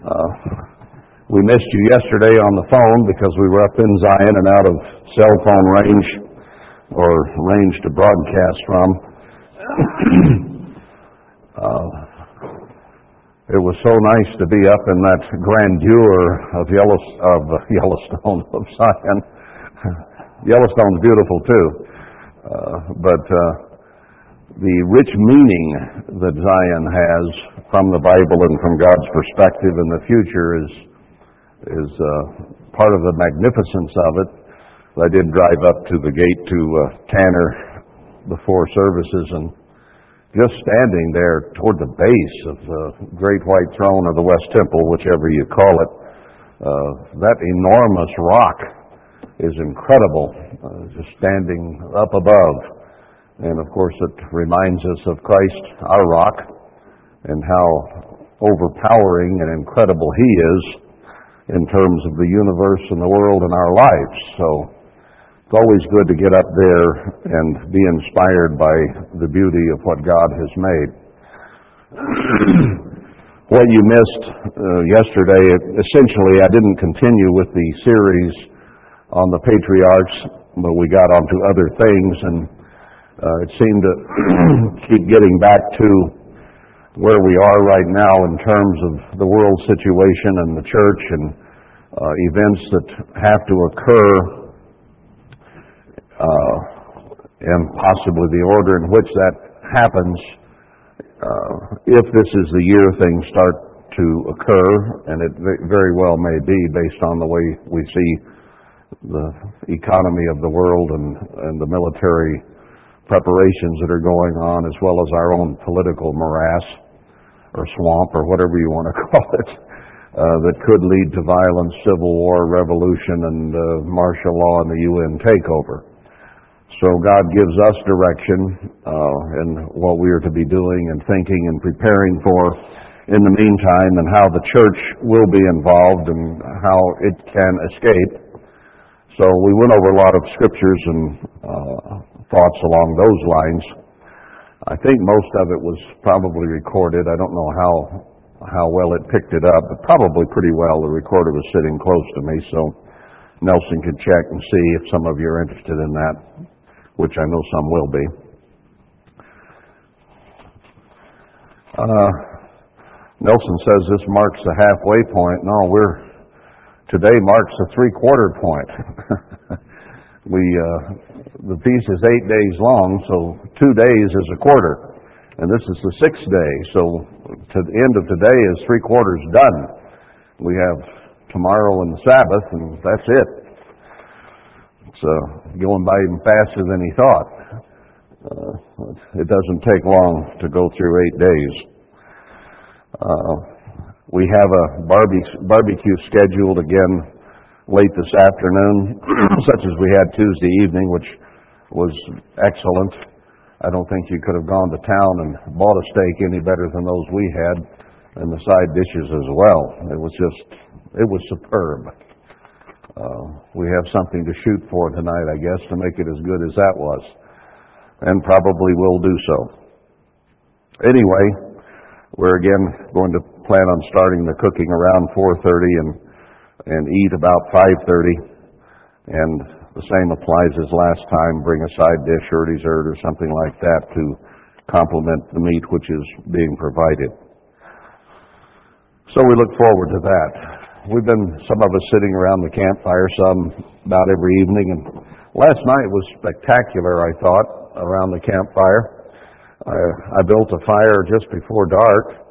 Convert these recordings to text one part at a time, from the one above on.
Uh, we missed you yesterday on the phone because we were up in Zion and out of cell phone range or range to broadcast from. uh, it was so nice to be up in that grandeur of, Yellow, of Yellowstone, of Zion. Yellowstone's beautiful too, uh, but uh, the rich meaning that Zion has from the Bible and from God's perspective in the future is is uh, part of the magnificence of it. I did drive up to the gate to uh, Tanner before services and just standing there toward the base of the great white throne of the West Temple, whichever you call it, uh, that enormous rock is incredible, uh, just standing up above. And of course, it reminds us of Christ, our rock, and how overpowering and incredible He is in terms of the universe and the world and our lives. So it's always good to get up there and be inspired by the beauty of what God has made. what you missed uh, yesterday, essentially, I didn't continue with the series on the patriarchs, but we got onto other things, and uh, it seemed to keep getting back to where we are right now in terms of the world situation and the church and uh, events that have to occur uh, and possibly the order in which that happens. Uh, if this is the year things start to occur, and it very well may be based on the way we see the economy of the world and, and the military preparations that are going on, as well as our own political morass or swamp or whatever you want to call it, uh, that could lead to violence, civil war, revolution, and uh, martial law and the UN takeover. So God gives us direction uh, in what we are to be doing and thinking and preparing for in the meantime, and how the church will be involved and how it can escape. So we went over a lot of scriptures and uh, thoughts along those lines. I think most of it was probably recorded. I don't know how how well it picked it up, but probably pretty well. The recorder was sitting close to me, so Nelson could check and see if some of you are interested in that, which I know some will be. Uh, Nelson says this marks the halfway point. No, we're today marks the three quarter point. we uh, the feast is eight days long, so two days is a quarter, and this is the sixth day. So to the end of today is three quarters done. We have tomorrow and the Sabbath, and that's it. It's uh, going by even faster than he thought. Uh, it doesn't take long to go through eight days. Uh, we have a barbecue, barbecue scheduled again late this afternoon, such as we had Tuesday evening, which was excellent. I don't think you could have gone to town and bought a steak any better than those we had, and the side dishes as well. It was just, it was superb. Uh, we have something to shoot for tonight, I guess, to make it as good as that was, and probably will do so. Anyway, we're again going to plan on starting the cooking around 4:30 and and eat about 5:30, and the same applies as last time. Bring a side dish or dessert or something like that to complement the meat which is being provided. So we look forward to that. We've been some of us sitting around the campfire some about every evening, and last night was spectacular. I thought around the campfire. I, I built a fire just before dark,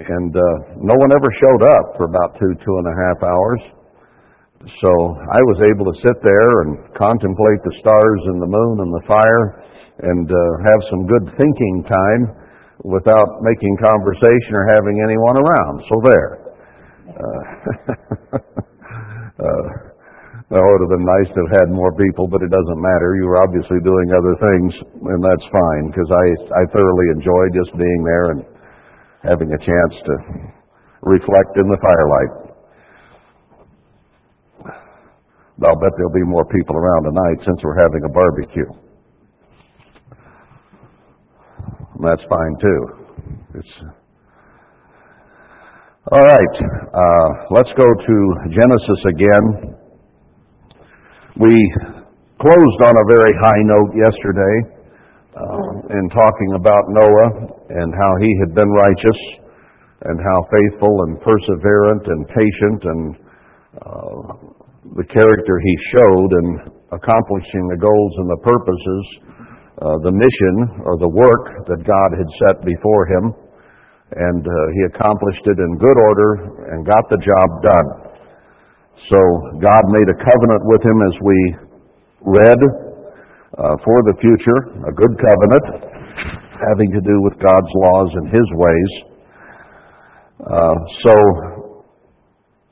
and uh, no one ever showed up for about two, two and a half hours. So I was able to sit there and contemplate the stars and the moon and the fire and uh, have some good thinking time without making conversation or having anyone around. So there. Uh, uh, it would have been nice to have had more people, but it doesn't matter. You were obviously doing other things, and that's fine because I I thoroughly enjoy just being there and having a chance to reflect in the firelight. I'll bet there'll be more people around tonight since we're having a barbecue. That's fine too. It's All right, uh, let's go to Genesis again. We closed on a very high note yesterday uh, in talking about Noah and how he had been righteous and how faithful and perseverant and patient and uh, the character he showed in accomplishing the goals and the purposes, uh, the mission or the work that God had set before him and uh, he accomplished it in good order and got the job done. So God made a covenant with him as we read uh, for the future, a good covenant having to do with God's laws and his ways. Uh, so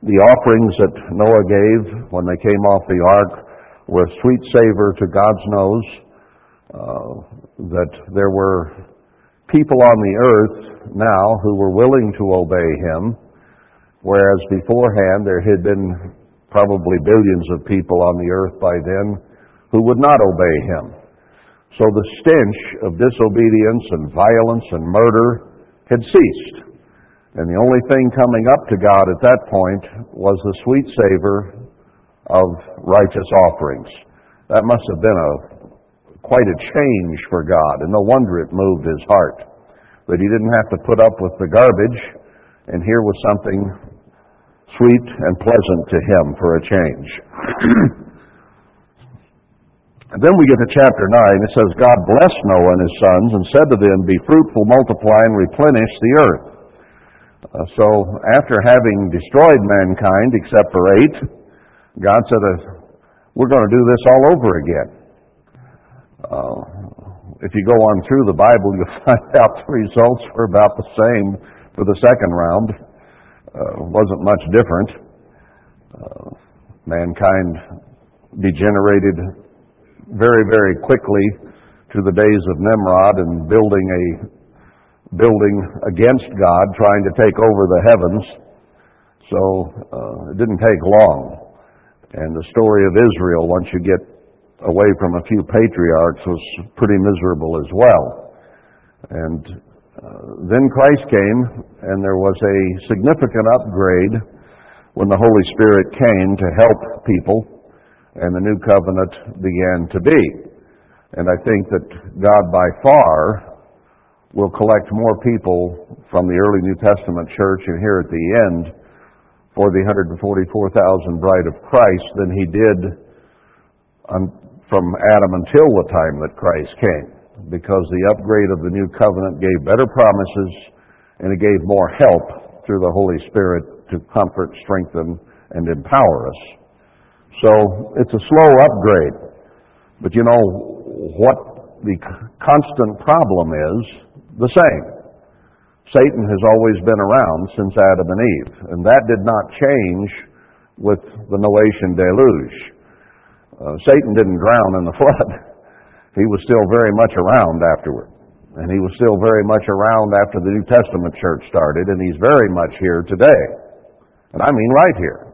the offerings that Noah gave when they came off the ark were sweet savor to God's nose. Uh, that there were people on the earth now who were willing to obey him, whereas beforehand there had been probably billions of people on the earth by then who would not obey him. So the stench of disobedience and violence and murder had ceased. And the only thing coming up to God at that point was the sweet savor of righteous offerings. That must have been a quite a change for God, and no wonder it moved his heart that he didn't have to put up with the garbage, and here was something sweet and pleasant to him for a change. and then we get to chapter 9. It says, God blessed Noah and his sons and said to them, Be fruitful, multiply, and replenish the earth. Uh, so, after having destroyed mankind, except for eight, God said, uh, We're going to do this all over again. Uh, if you go on through the Bible, you'll find out the results were about the same for the second round. Uh, wasn't much different. Uh, mankind degenerated very, very quickly to the days of Nimrod and building a building against God, trying to take over the heavens. So uh, it didn't take long. And the story of Israel, once you get away from a few patriarchs was pretty miserable as well. And uh, then Christ came, and there was a significant upgrade when the Holy Spirit came to help people, and the new covenant began to be. And I think that God by far will collect more people from the early New Testament church and here at the end for the 144,000 bride of Christ than he did from Adam until the time that Christ came, because the upgrade of the new covenant gave better promises and it gave more help through the Holy Spirit to comfort, strengthen, and empower us. So it's a slow upgrade. But you know what the constant problem is? The same. Satan has always been around since Adam and Eve, and that did not change with the Noachian deluge. Uh, Satan didn't drown in the flood. He was still very much around afterward. And he was still very much around after the New Testament church started, and he's very much here today. And I mean right here.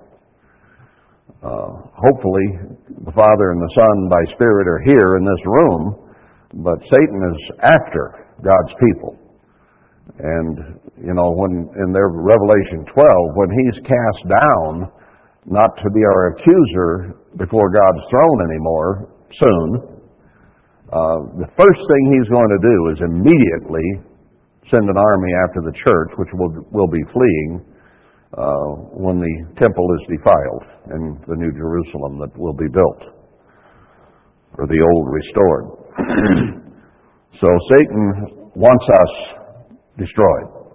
Uh, hopefully, the Father and the Son by Spirit are here in this room, but Satan is after God's people. And, you know, when in their Revelation 12, when he's cast down, not to be our accuser before God's throne anymore soon, uh, the first thing he's going to do is immediately send an army after the church, which will, will be fleeing uh, when the temple is defiled and the new Jerusalem that will be built, or the old restored. so Satan wants us destroyed.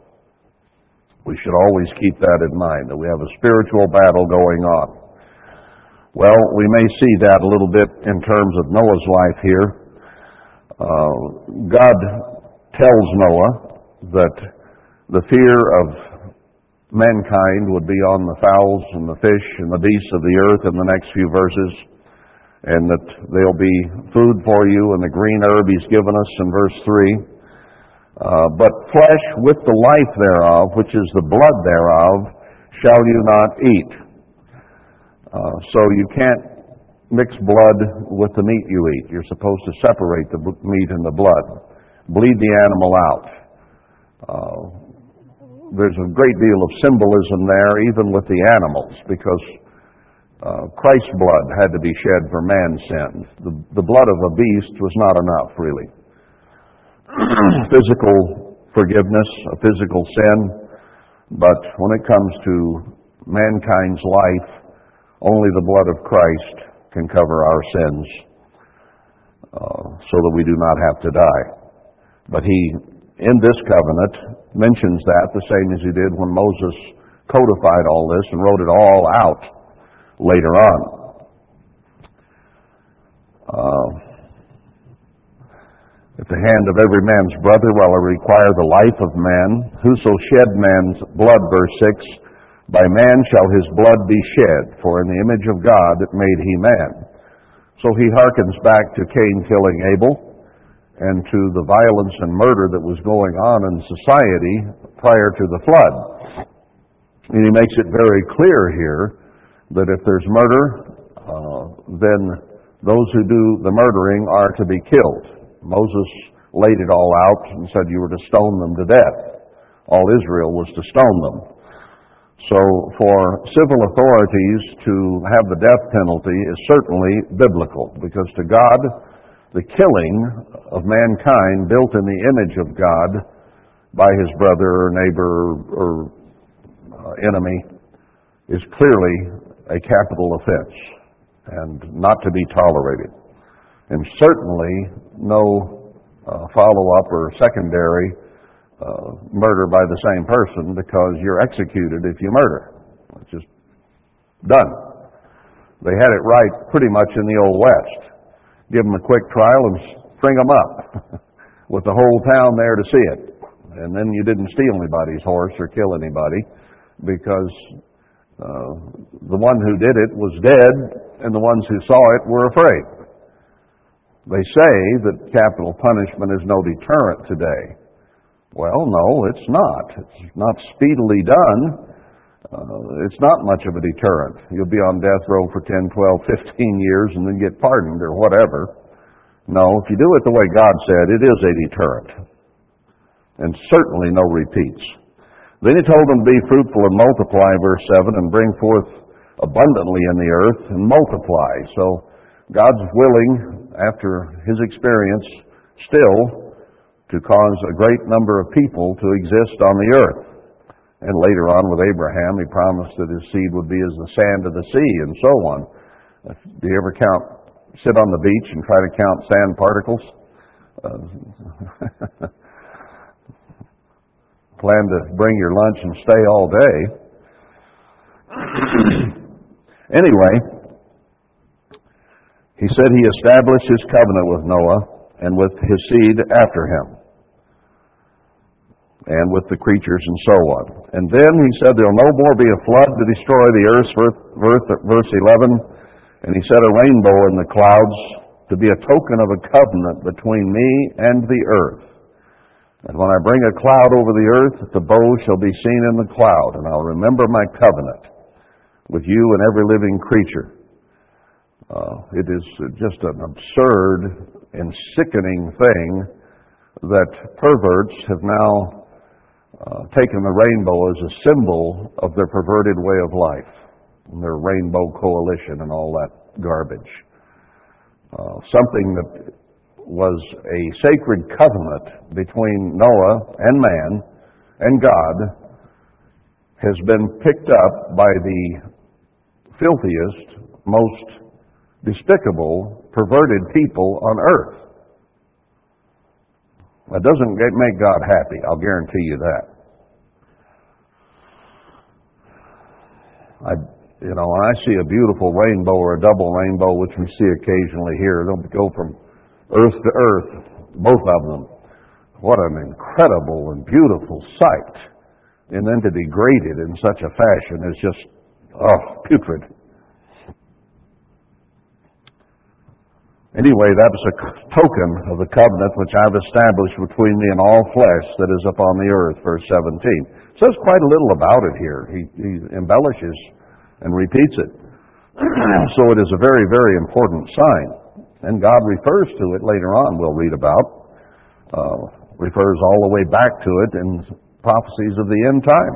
We should always keep that in mind, that we have a spiritual battle going on. Well, we may see that a little bit in terms of Noah's life here. Uh, God tells Noah that the fear of mankind would be on the fowls and the fish and the beasts of the earth in the next few verses, and that there'll be food for you and the green herb he's given us in verse 3. Uh, but flesh with the life thereof, which is the blood thereof, shall you not eat. Uh, so you can't mix blood with the meat you eat. You're supposed to separate the meat and the blood. Bleed the animal out. Uh, there's a great deal of symbolism there, even with the animals, because uh, Christ's blood had to be shed for man's sins. The, the blood of a beast was not enough, really. physical forgiveness, a physical sin, but when it comes to mankind's life, only the blood of Christ can cover our sins uh, so that we do not have to die. But he, in this covenant, mentions that the same as he did when Moses codified all this and wrote it all out later on. Uh, at the hand of every man's brother will I require the life of man. Whoso shed man's blood, verse 6, by man shall his blood be shed, for in the image of God it made he man. So he hearkens back to Cain killing Abel and to the violence and murder that was going on in society prior to the flood. And he makes it very clear here that if there's murder, uh, then those who do the murdering are to be killed. Moses laid it all out and said you were to stone them to death. All Israel was to stone them. So for civil authorities to have the death penalty is certainly biblical because to God, the killing of mankind built in the image of God by his brother or neighbor or uh, enemy is clearly a capital offense and not to be tolerated and certainly no uh, follow-up or secondary uh, murder by the same person because you're executed if you murder. It's just done. They had it right pretty much in the Old West. Give them a quick trial and string them up with the whole town there to see it. And then you didn't steal anybody's horse or kill anybody because uh, the one who did it was dead and the ones who saw it were afraid. They say that capital punishment is no deterrent today. Well, no, it's not. It's not speedily done. Uh, it's not much of a deterrent. You'll be on death row for 10, 12, 15 years and then get pardoned or whatever. No, if you do it the way God said, it is a deterrent. And certainly no repeats. Then he told them to be fruitful and multiply, verse 7, and bring forth abundantly in the earth and multiply. So God's willing after his experience, still to cause a great number of people to exist on the earth. And later on with Abraham, he promised that his seed would be as the sand of the sea and so on. Do you ever count, sit on the beach and try to count sand particles? Uh, plan to bring your lunch and stay all day. anyway, he said he established his covenant with Noah and with his seed after him, and with the creatures and so on. And then he said there'll no more be a flood to destroy the earth, verse 11. And he set a rainbow in the clouds to be a token of a covenant between me and the earth. And when I bring a cloud over the earth, the bow shall be seen in the cloud, and I'll remember my covenant with you and every living creature. Uh, it is just an absurd and sickening thing that perverts have now uh, taken the rainbow as a symbol of their perverted way of life, and their rainbow coalition and all that garbage. Uh, something that was a sacred covenant between Noah and man and God has been picked up by the filthiest, most despicable, perverted people on earth. That doesn't make God happy, I'll guarantee you that. I, you know, when I see a beautiful rainbow or a double rainbow, which we see occasionally here, they'll go from earth to earth, both of them. What an incredible and beautiful sight. And then to degrade it in such a fashion is just, oh, putrid. Anyway, that was a token of the covenant which I've established between me and all flesh that is upon the earth, verse 17. Says quite a little about it here. He, he embellishes and repeats it. so it is a very, very important sign. And God refers to it later on, we'll read about. Uh, refers all the way back to it in prophecies of the end time.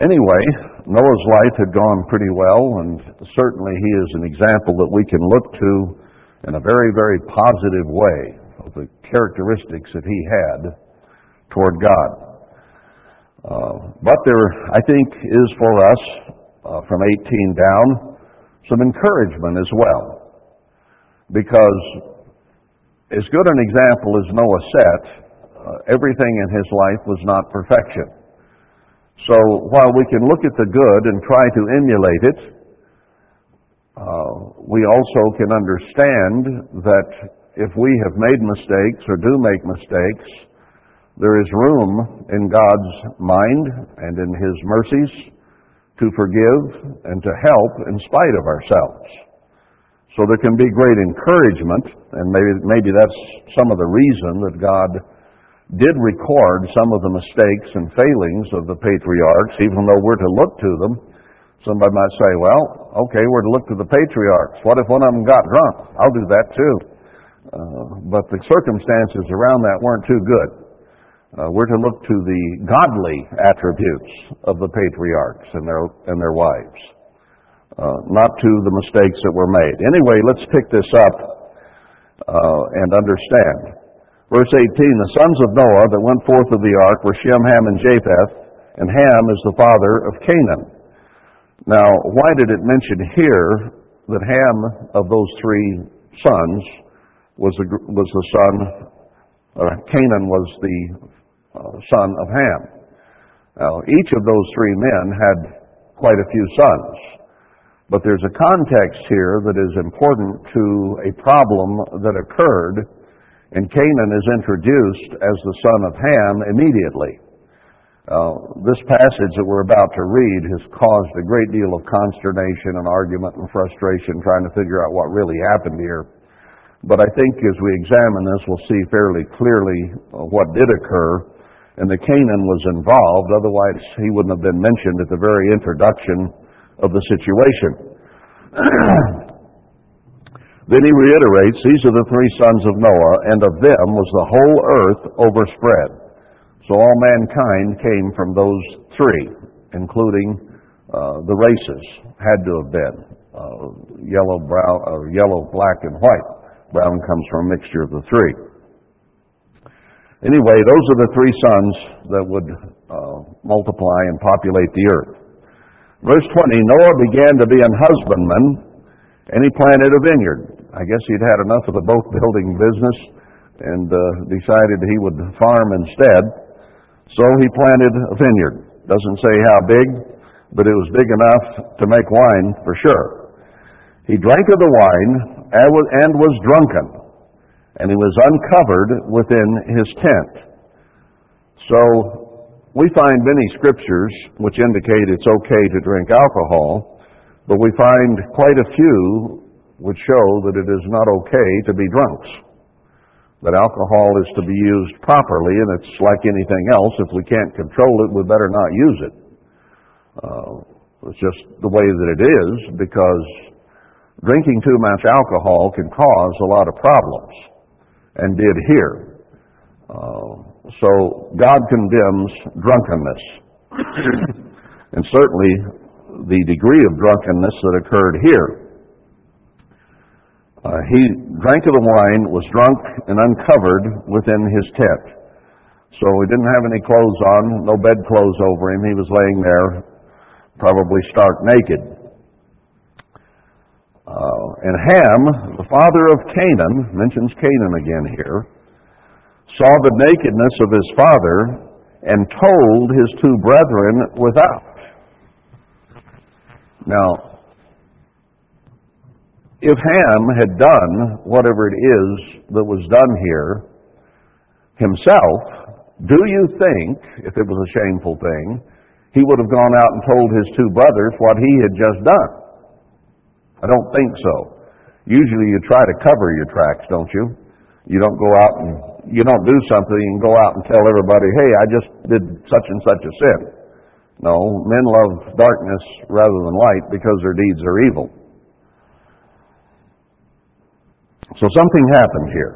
Anyway, Noah's life had gone pretty well, and certainly he is an example that we can look to in a very, very positive way of the characteristics that he had toward God. Uh, but there, I think, is for us, uh, from 18 down, some encouragement as well. Because as good an example as Noah set, uh, everything in his life was not perfection. So while we can look at the good and try to emulate it, uh, we also can understand that if we have made mistakes or do make mistakes, there is room in God's mind and in His mercies to forgive and to help in spite of ourselves. So there can be great encouragement, and maybe, maybe that's some of the reason that God did record some of the mistakes and failings of the patriarchs, even though we're to look to them. Somebody might say, well, okay, we're to look to the patriarchs. What if one of them got drunk? I'll do that too. Uh, but the circumstances around that weren't too good. Uh, we're to look to the godly attributes of the patriarchs and their, and their wives, uh, not to the mistakes that were made. Anyway, let's pick this up uh, and understand. Verse 18, the sons of Noah that went forth of the ark were Shem, Ham, and Japheth, and Ham is the father of Canaan. Now, why did it mention here that Ham of those three sons was the, was the son, or Canaan was the uh, son of Ham? Now, each of those three men had quite a few sons. But there's a context here that is important to a problem that occurred and Canaan is introduced as the son of Ham immediately. Uh, this passage that we're about to read has caused a great deal of consternation and argument and frustration trying to figure out what really happened here. But I think as we examine this, we'll see fairly clearly uh, what did occur, and that Canaan was involved, otherwise he wouldn't have been mentioned at the very introduction of the situation. Then he reiterates, These are the three sons of Noah, and of them was the whole earth overspread. So all mankind came from those three, including uh, the races, had to have been uh, yellow, brown, or yellow, black, and white. Brown comes from a mixture of the three. Anyway, those are the three sons that would uh, multiply and populate the earth. Verse 20 Noah began to be an husbandman, and he planted a vineyard. I guess he'd had enough of the boat building business and uh, decided he would farm instead. So he planted a vineyard. Doesn't say how big, but it was big enough to make wine for sure. He drank of the wine and was drunken, and he was uncovered within his tent. So we find many scriptures which indicate it's okay to drink alcohol, but we find quite a few would show that it is not okay to be drunks. That alcohol is to be used properly, and it's like anything else. If we can't control it, we better not use it. Uh, it's just the way that it is, because drinking too much alcohol can cause a lot of problems, and did here. Uh, so God condemns drunkenness. and certainly the degree of drunkenness that occurred here. Uh, he drank of the wine, was drunk, and uncovered within his tent. So he didn't have any clothes on, no bedclothes over him. He was laying there, probably stark naked. Uh, and Ham, the father of Canaan, mentions Canaan again here, saw the nakedness of his father and told his two brethren without. Now, if Ham had done whatever it is that was done here himself, do you think, if it was a shameful thing, he would have gone out and told his two brothers what he had just done? I don't think so. Usually you try to cover your tracks, don't you? You don't go out and you don't do something and go out and tell everybody, hey, I just did such and such a sin. No, men love darkness rather than light because their deeds are evil. So something happened here.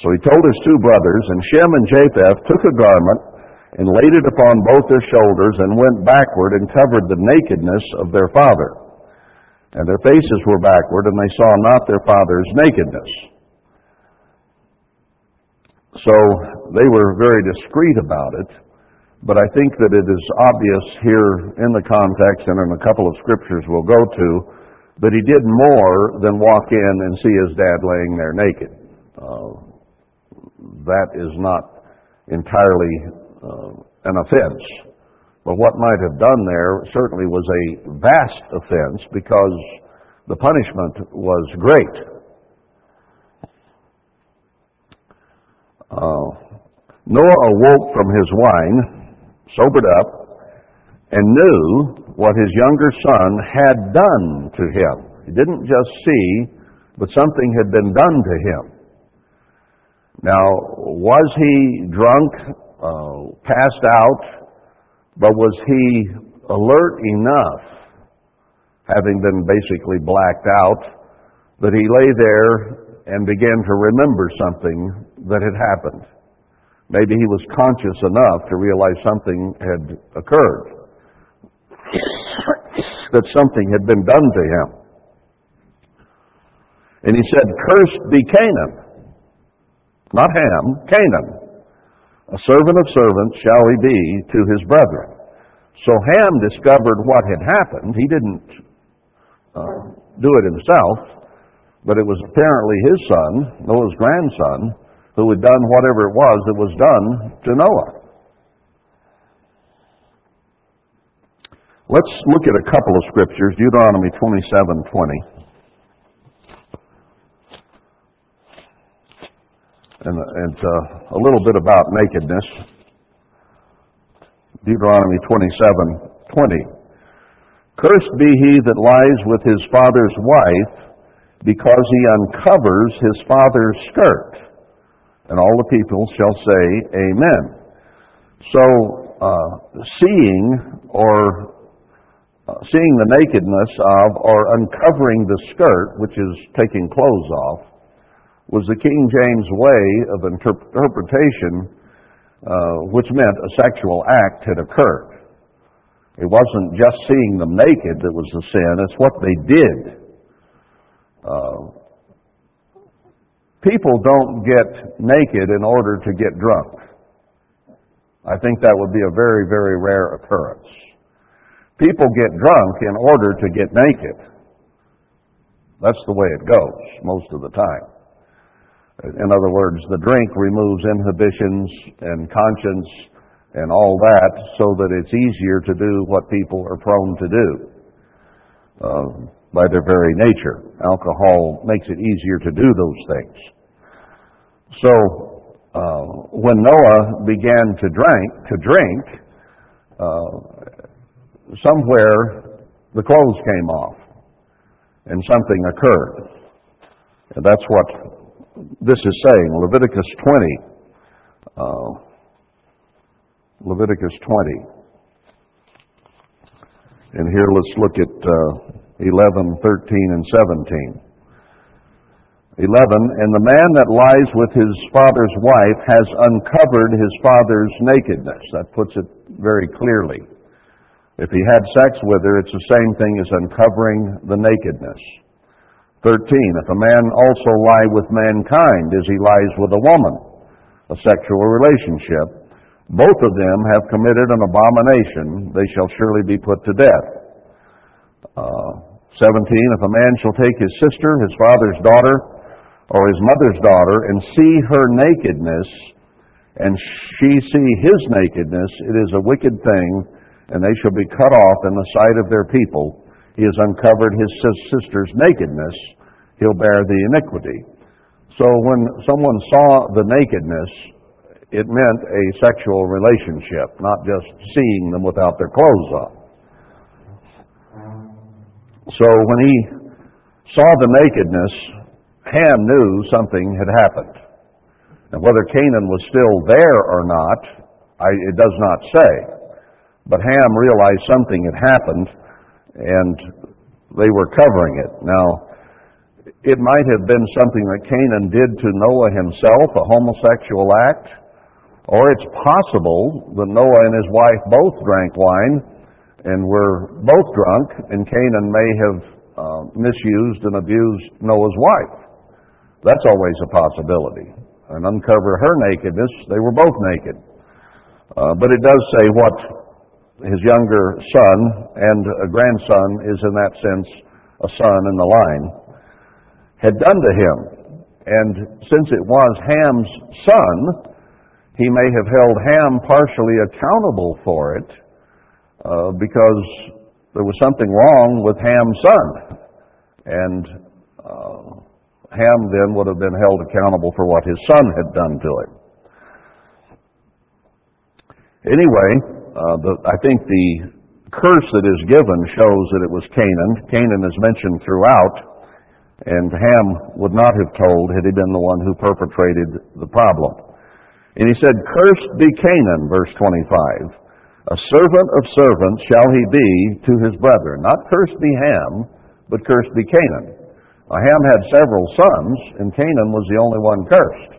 So he told his two brothers, and Shem and Japheth took a garment and laid it upon both their shoulders and went backward and covered the nakedness of their father. And their faces were backward, and they saw not their father's nakedness. So they were very discreet about it, but I think that it is obvious here in the context and in a couple of scriptures we'll go to that he did more than walk in and see his dad laying there naked. Uh, that is not entirely uh, an offense. But what might have done there certainly was a vast offense because the punishment was great. Uh, Noah awoke from his wine, sobered up, and knew what his younger son had done to him. He didn't just see, but something had been done to him. Now, was he drunk, uh, passed out, but was he alert enough, having been basically blacked out, that he lay there and began to remember something that had happened? Maybe he was conscious enough to realize something had occurred, that something had been done to him. And he said, Cursed be Canaan not Ham, Canaan. A servant of servants shall he be to his brethren. So Ham discovered what had happened. He didn't uh, do it himself, but it was apparently his son, Noah's grandson, who had done whatever it was that was done to Noah. Let's look at a couple of scriptures, Deuteronomy 27 20. and, and uh, a little bit about nakedness. Deuteronomy 27 20. Cursed be he that lies with his father's wife, because he uncovers his father's skirt. And all the people shall say, Amen. So, uh, seeing or seeing the nakedness of or uncovering the skirt, which is taking clothes off, was the King James way of interpretation, uh, which meant a sexual act had occurred. It wasn't just seeing them naked that was the sin, it's what they did. Uh, people don't get naked in order to get drunk. I think that would be a very, very rare occurrence. People get drunk in order to get naked. That's the way it goes most of the time. In other words, the drink removes inhibitions and conscience and all that so that it's easier to do what people are prone to do uh, by their very nature. Alcohol makes it easier to do those things. So, uh, when Noah began to drink, to drink, uh, somewhere the clothes came off and something occurred. And that's what this is saying. Leviticus 20. Uh, Leviticus 20. And here let's look at uh, 11, 13, and 17. 11. And the man that lies with his father's wife has uncovered his father's nakedness. That puts it very clearly. If he had sex with her, it's the same thing as uncovering the nakedness. 13. If a man also lie with mankind as he lies with a woman, a sexual relationship, both of them have committed an abomination, they shall surely be put to death. Uh, 17. If a man shall take his sister, his father's daughter, or his mother's daughter, and see her nakedness, and she see his nakedness, it is a wicked thing, and they shall be cut off in the sight of their people he has uncovered his sister's nakedness, he'll bear the iniquity. So when someone saw the nakedness, it meant a sexual relationship, not just seeing them without their clothes on. So when he saw the nakedness, Ham knew something had happened. And whether Canaan was still there or not, I, it does not say. But Ham realized something had happened, and they were covering it. Now, It might have been something that Canaan did to Noah himself, a homosexual act, or it's possible that Noah and his wife both drank wine and were both drunk, and Canaan may have uh, misused and abused Noah's wife. That's always a possibility. And uncover her nakedness, they were both naked. Uh, but it does say what his younger son and a grandson is, in that sense, a son in the line, had done to him. And since it was Ham's son, he may have held Ham partially accountable for it uh, because there was something wrong with Ham's son. And uh, Ham then would have been held accountable for what his son had done to him. Anyway, uh, the, I think the curse that is given shows that it was Canaan. Canaan is mentioned throughout, and Ham would not have told had he been the one who perpetrated the problem. And he said, Cursed be Canaan, verse 25. A servant of servants shall he be to his brethren. Not cursed be Ham, but cursed be Canaan. Now, Ham had several sons, and Canaan was the only one cursed.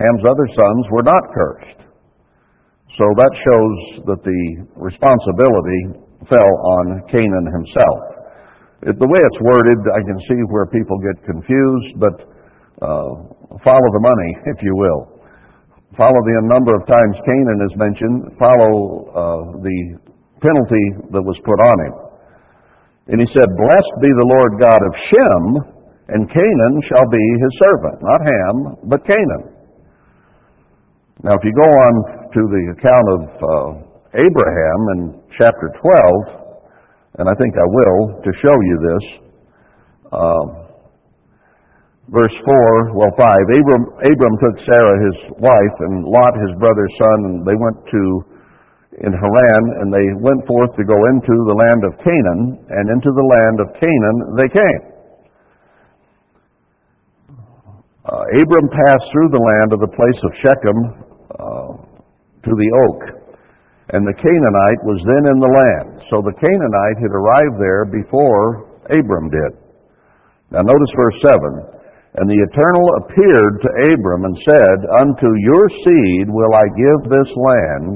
Ham's other sons were not cursed. So that shows that the responsibility fell on Canaan himself. It, the way it's worded, I can see where people get confused, but uh, follow the money, if you will. Follow the number of times Canaan is mentioned, follow uh, the penalty that was put on him. And he said, Blessed be the Lord God of Shem, and Canaan shall be his servant. Not Ham, but Canaan. Now, if you go on to the account of uh, Abraham in chapter 12, and I think I will to show you this, uh, verse 4, well, 5, Abram, Abram took Sarah his wife and Lot his brother's son, and they went to in Haran, and they went forth to go into the land of Canaan, and into the land of Canaan they came. Uh, Abram passed through the land of the place of Shechem uh, to the oak, and the Canaanite was then in the land. So the Canaanite had arrived there before Abram did. Now notice verse 7. And the Eternal appeared to Abram and said, Unto your seed will I give this land.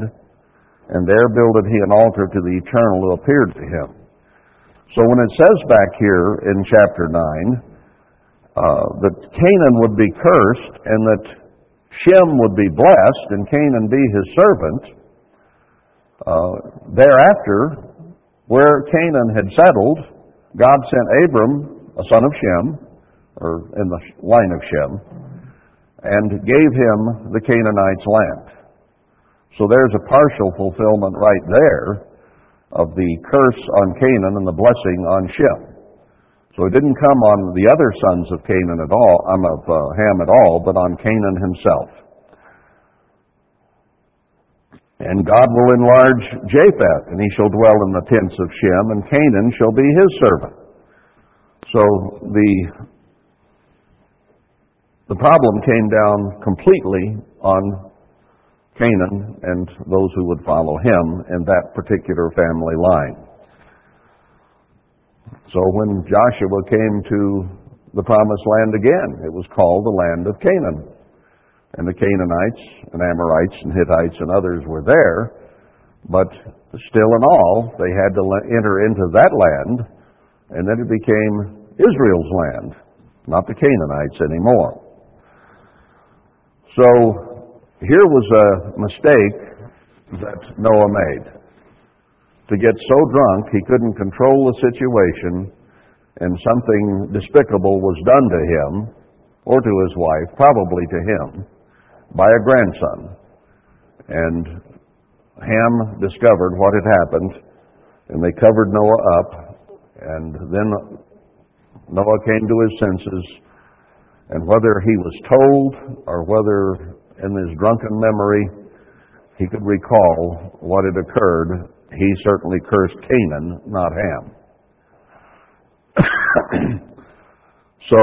And there builded he an altar to the Eternal who appeared to him. So when it says back here in chapter 9 uh, that Canaan would be cursed and that Shem would be blessed and Canaan be his servant, uh, thereafter, where Canaan had settled, God sent Abram, a son of Shem, or in the line of Shem, and gave him the Canaanites' land. So there's a partial fulfillment right there of the curse on Canaan and the blessing on Shem. So it didn't come on the other sons of Canaan at all, um, of uh, Ham at all, but on Canaan himself. And God will enlarge Japheth, and he shall dwell in the tents of Shem, and Canaan shall be his servant. So the the problem came down completely on Canaan and those who would follow him in that particular family line. So when Joshua came to the promised land again, it was called the land of Canaan. And the Canaanites and Amorites and Hittites and others were there, but still in all, they had to enter into that land, and then it became Israel's land, not the Canaanites anymore. So here was a mistake that Noah made. To get so drunk he couldn't control the situation and something despicable was done to him or to his wife, probably to him, by a grandson. And Ham discovered what had happened and they covered Noah up and then Noah came to his senses and whether he was told or whether in his drunken memory he could recall what had occurred, he certainly cursed Canaan, not Ham. so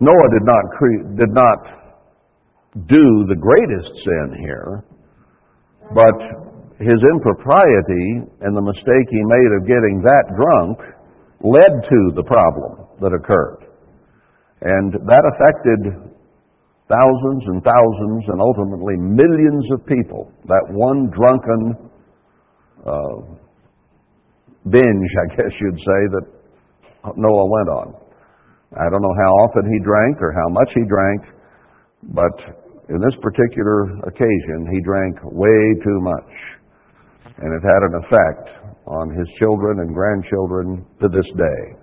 Noah did not cre- did not do the greatest sin here, but his impropriety and the mistake he made of getting that drunk led to the problem that occurred. And that affected thousands and thousands and ultimately millions of people. That one drunken uh, binge, I guess you'd say, that Noah went on. I don't know how often he drank or how much he drank, but in this particular occasion, he drank way too much. And it had an effect on his children and grandchildren to this day.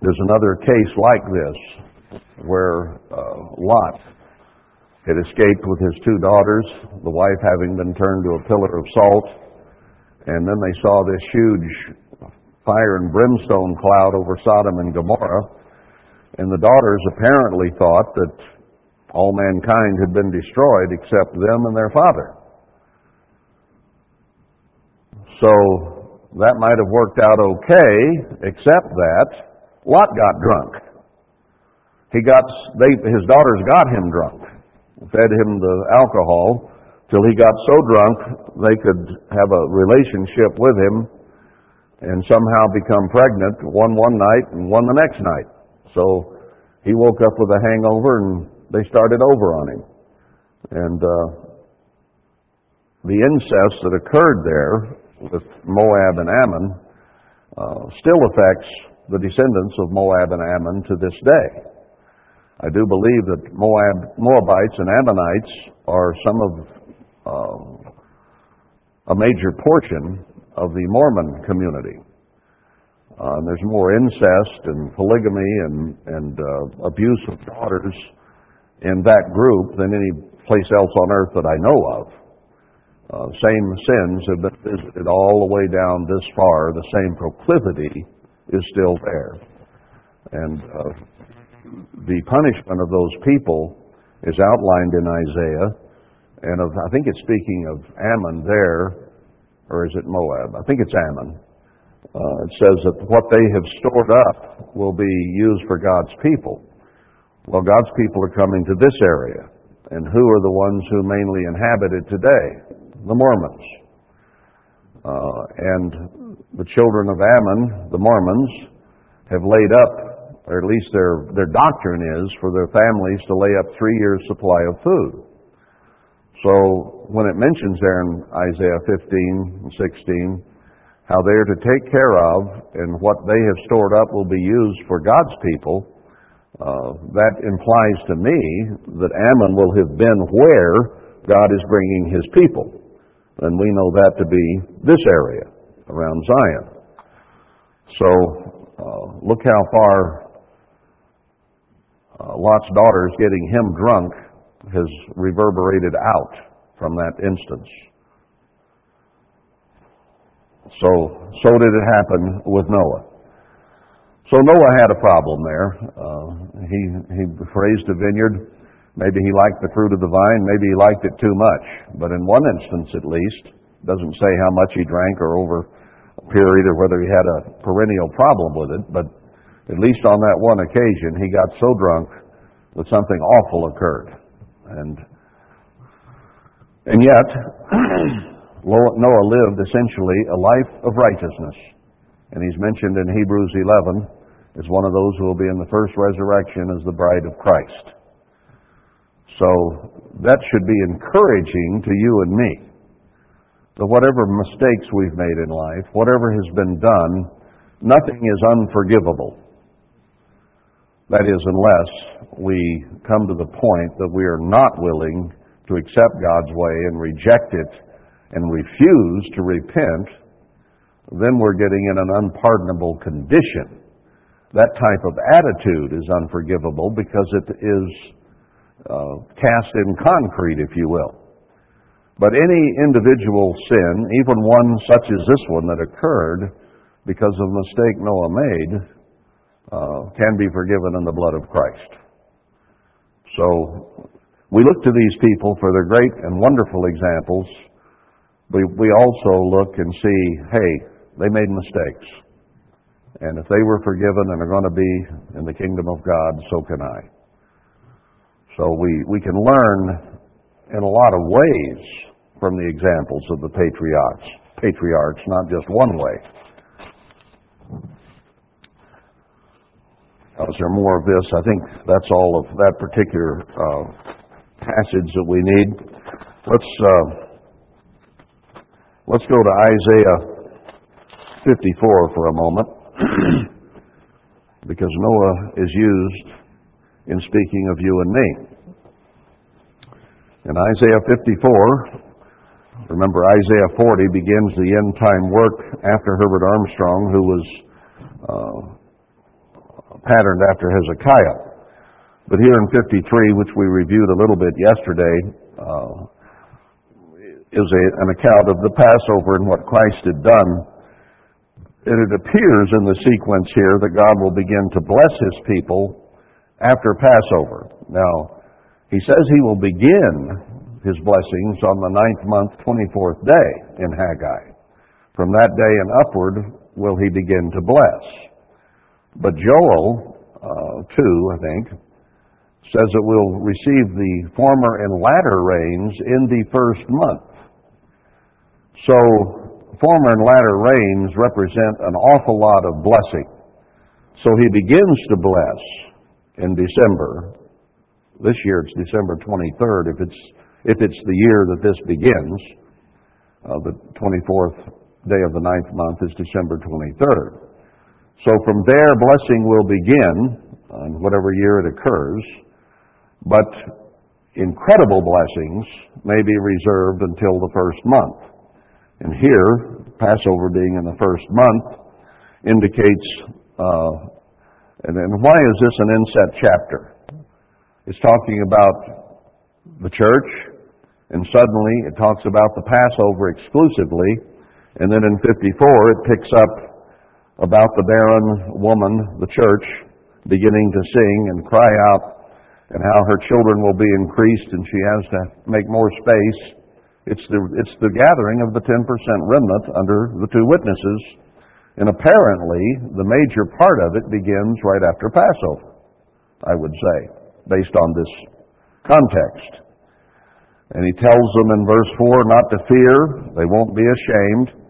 There's another case like this where uh, Lot had escaped with his two daughters, the wife having been turned to a pillar of salt, and then they saw this huge fire and brimstone cloud over Sodom and Gomorrah. And the daughters apparently thought that all mankind had been destroyed except them and their father. So that might have worked out okay, except that Lot got drunk. He got, they, his daughters got him drunk, fed him the alcohol till he got so drunk they could have a relationship with him and somehow become pregnant, one one night and one the next night. So he woke up with a hangover and they started over on him. And uh, the incest that occurred there with Moab and Ammon uh, still affects the descendants of Moab and Ammon to this day. I do believe that Moab, Moabites and Ammonites are some of uh, a major portion of the Mormon community. Uh, there's more incest and polygamy and, and uh, abuse of daughters in that group than any place else on earth that I know of. Uh, same sins have been visited all the way down this far. The same proclivity is still there. And uh, the punishment of those people is outlined in Isaiah. And of, I think it's speaking of Ammon there, or is it Moab? I think it's Ammon. Uh, it says that what they have stored up will be used for God's people. Well, God's people are coming to this area. And who are the ones who mainly inhabit it today? The Mormons. Uh, and the children of Ammon, the Mormons, have laid up, or at least their, their doctrine is, for their families to lay up three years' supply of food. So when it mentions there in Isaiah 15 and 16 how they are to take care of and what they have stored up will be used for God's people, uh, that implies to me that Ammon will have been where God is bringing his people. And we know that to be this area around Zion. So uh, look how far uh, Lot's daughters getting him drunk has reverberated out from that instance. So, so did it happen with Noah. So Noah had a problem there. Uh, he he raised a vineyard. Maybe he liked the fruit of the vine. Maybe he liked it too much. But in one instance, at least, doesn't say how much he drank or over a period or whether he had a perennial problem with it. But at least on that one occasion, he got so drunk that something awful occurred. And, and yet, Noah lived essentially a life of righteousness. And he's mentioned in Hebrews 11 as one of those who will be in the first resurrection as the bride of Christ. So that should be encouraging to you and me. That whatever mistakes we've made in life, whatever has been done, nothing is unforgivable. That is, unless we come to the point that we are not willing to accept God's way and reject it and refuse to repent, then we're getting in an unpardonable condition. That type of attitude is unforgivable because it is uh, cast in concrete, if you will. But any individual sin, even one such as this one that occurred because of a mistake Noah made, uh, can be forgiven in the blood of Christ. So we look to these people for their great and wonderful examples. We, we also look and see, hey, they made mistakes. And if they were forgiven and are going to be in the kingdom of God, so can I. So we, we can learn in a lot of ways from the examples of the patriarchs. Patriarchs, not just one way. Is there more of this? I think that's all of that particular uh, passage that we need. Let's uh, let's go to Isaiah 54 for a moment, because Noah is used in speaking of you and me. In Isaiah 54, remember Isaiah 40 begins the end time work after Herbert Armstrong, who was uh, patterned after Hezekiah. But here in 53, which we reviewed a little bit yesterday, uh, is a, an account of the Passover and what Christ had done. And it appears in the sequence here that God will begin to bless his people after Passover. Now, he says he will begin his blessings on the ninth month, 24th day in Haggai. From that day and upward will he begin to bless. But Joel, uh, 2, I think, says that we'll receive the former and latter rains in the first month. So, former and latter rains represent an awful lot of blessing. So he begins to bless in December. This year it's December 23rd. If it's if it's the year that this begins, uh, the 24th day of the ninth month is December 23rd. So from there, blessing will begin on whatever year it occurs, but incredible blessings may be reserved until the first month. And here, Passover being in the first month indicates, uh, and, and why is this an inset chapter? It's talking about the church, and suddenly it talks about the Passover exclusively, and then in 54 it picks up about the barren woman, the church, beginning to sing and cry out, and how her children will be increased and she has to make more space. It's the, it's the gathering of the 10% remnant under the two witnesses. And apparently, the major part of it begins right after Passover, I would say, based on this context. And he tells them in verse 4 not to fear, they won't be ashamed,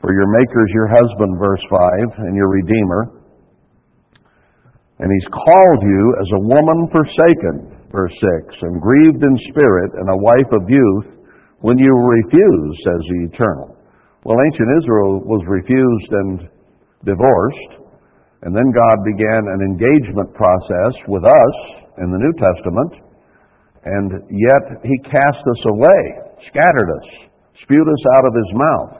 for your Maker is your husband, verse 5, and your Redeemer. And he's called you as a woman forsaken, verse 6, and grieved in spirit, and a wife of youth, when you refuse, says the Eternal. Well, ancient Israel was refused and divorced, and then God began an engagement process with us in the New Testament, and yet He cast us away, scattered us, spewed us out of His mouth.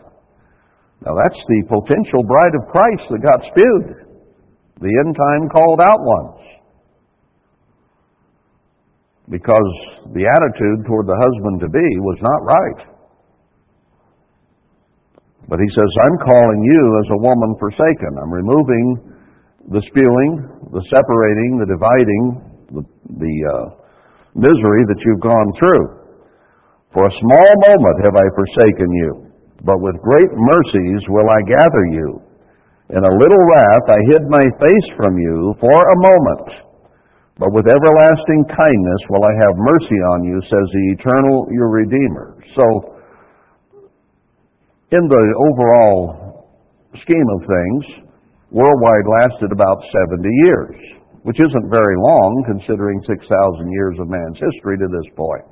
Now that's the potential bride of Christ that got spewed, the end time called out ones because the attitude toward the husband to be was not right. But he says, I'm calling you as a woman forsaken. I'm removing the spewing, the separating, the dividing, the, the uh, misery that you've gone through. For a small moment have I forsaken you, but with great mercies will I gather you. In a little wrath I hid my face from you for a moment. But with everlasting kindness will I have mercy on you, says the eternal, your Redeemer. So, in the overall scheme of things, worldwide lasted about 70 years, which isn't very long considering 6,000 years of man's history to this point.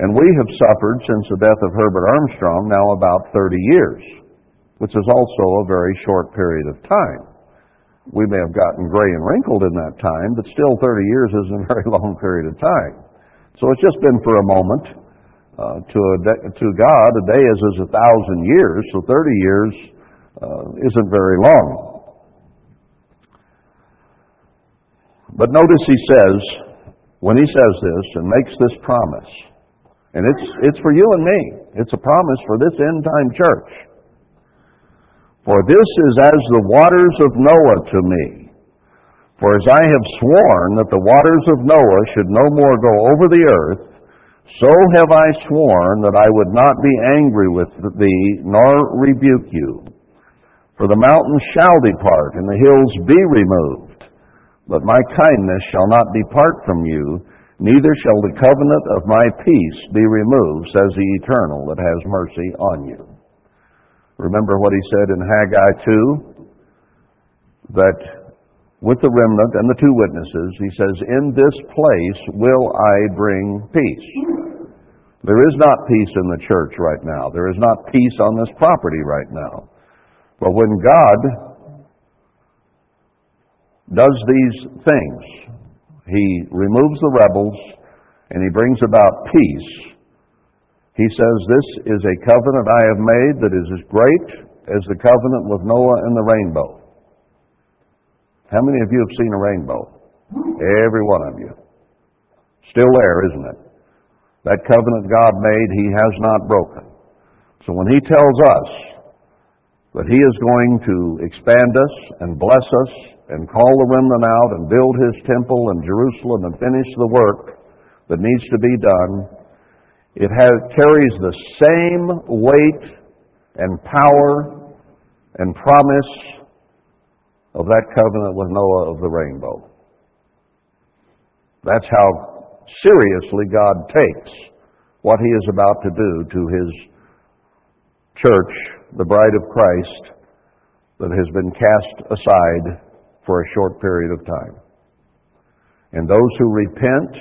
And we have suffered since the death of Herbert Armstrong now about 30 years, which is also a very short period of time. We may have gotten gray and wrinkled in that time, but still 30 years isn't a very long period of time. So it's just been for a moment. Uh, to, a de- to God, a day is as a thousand years, so 30 years uh, isn't very long. But notice he says, when he says this and makes this promise, and it's, it's for you and me, it's a promise for this end time church. For this is as the waters of Noah to me. For as I have sworn that the waters of Noah should no more go over the earth, so have I sworn that I would not be angry with thee, nor rebuke you. For the mountains shall depart, and the hills be removed. But my kindness shall not depart from you, neither shall the covenant of my peace be removed, says the Eternal that has mercy on you. Remember what he said in Haggai 2? That with the remnant and the two witnesses, he says, In this place will I bring peace. There is not peace in the church right now. There is not peace on this property right now. But when God does these things, He removes the rebels and He brings about peace. He says, This is a covenant I have made that is as great as the covenant with Noah and the rainbow. How many of you have seen a rainbow? Every one of you. Still there, isn't it? That covenant God made, He has not broken. So when He tells us that He is going to expand us and bless us and call the remnant out and build His temple in Jerusalem and finish the work that needs to be done, it has, carries the same weight and power and promise of that covenant with Noah of the rainbow. That's how seriously God takes what he is about to do to his church, the bride of Christ, that has been cast aside for a short period of time. And those who repent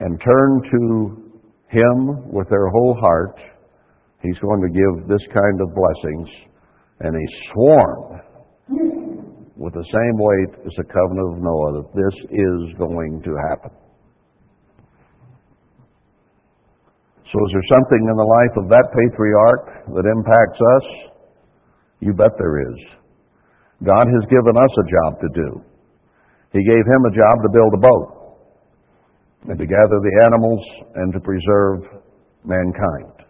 and turn to him with their whole heart, he's going to give this kind of blessings. And he sworn with the same weight as the covenant of Noah that this is going to happen. So, is there something in the life of that patriarch that impacts us? You bet there is. God has given us a job to do. He gave him a job to build a boat and to gather the animals and to preserve mankind.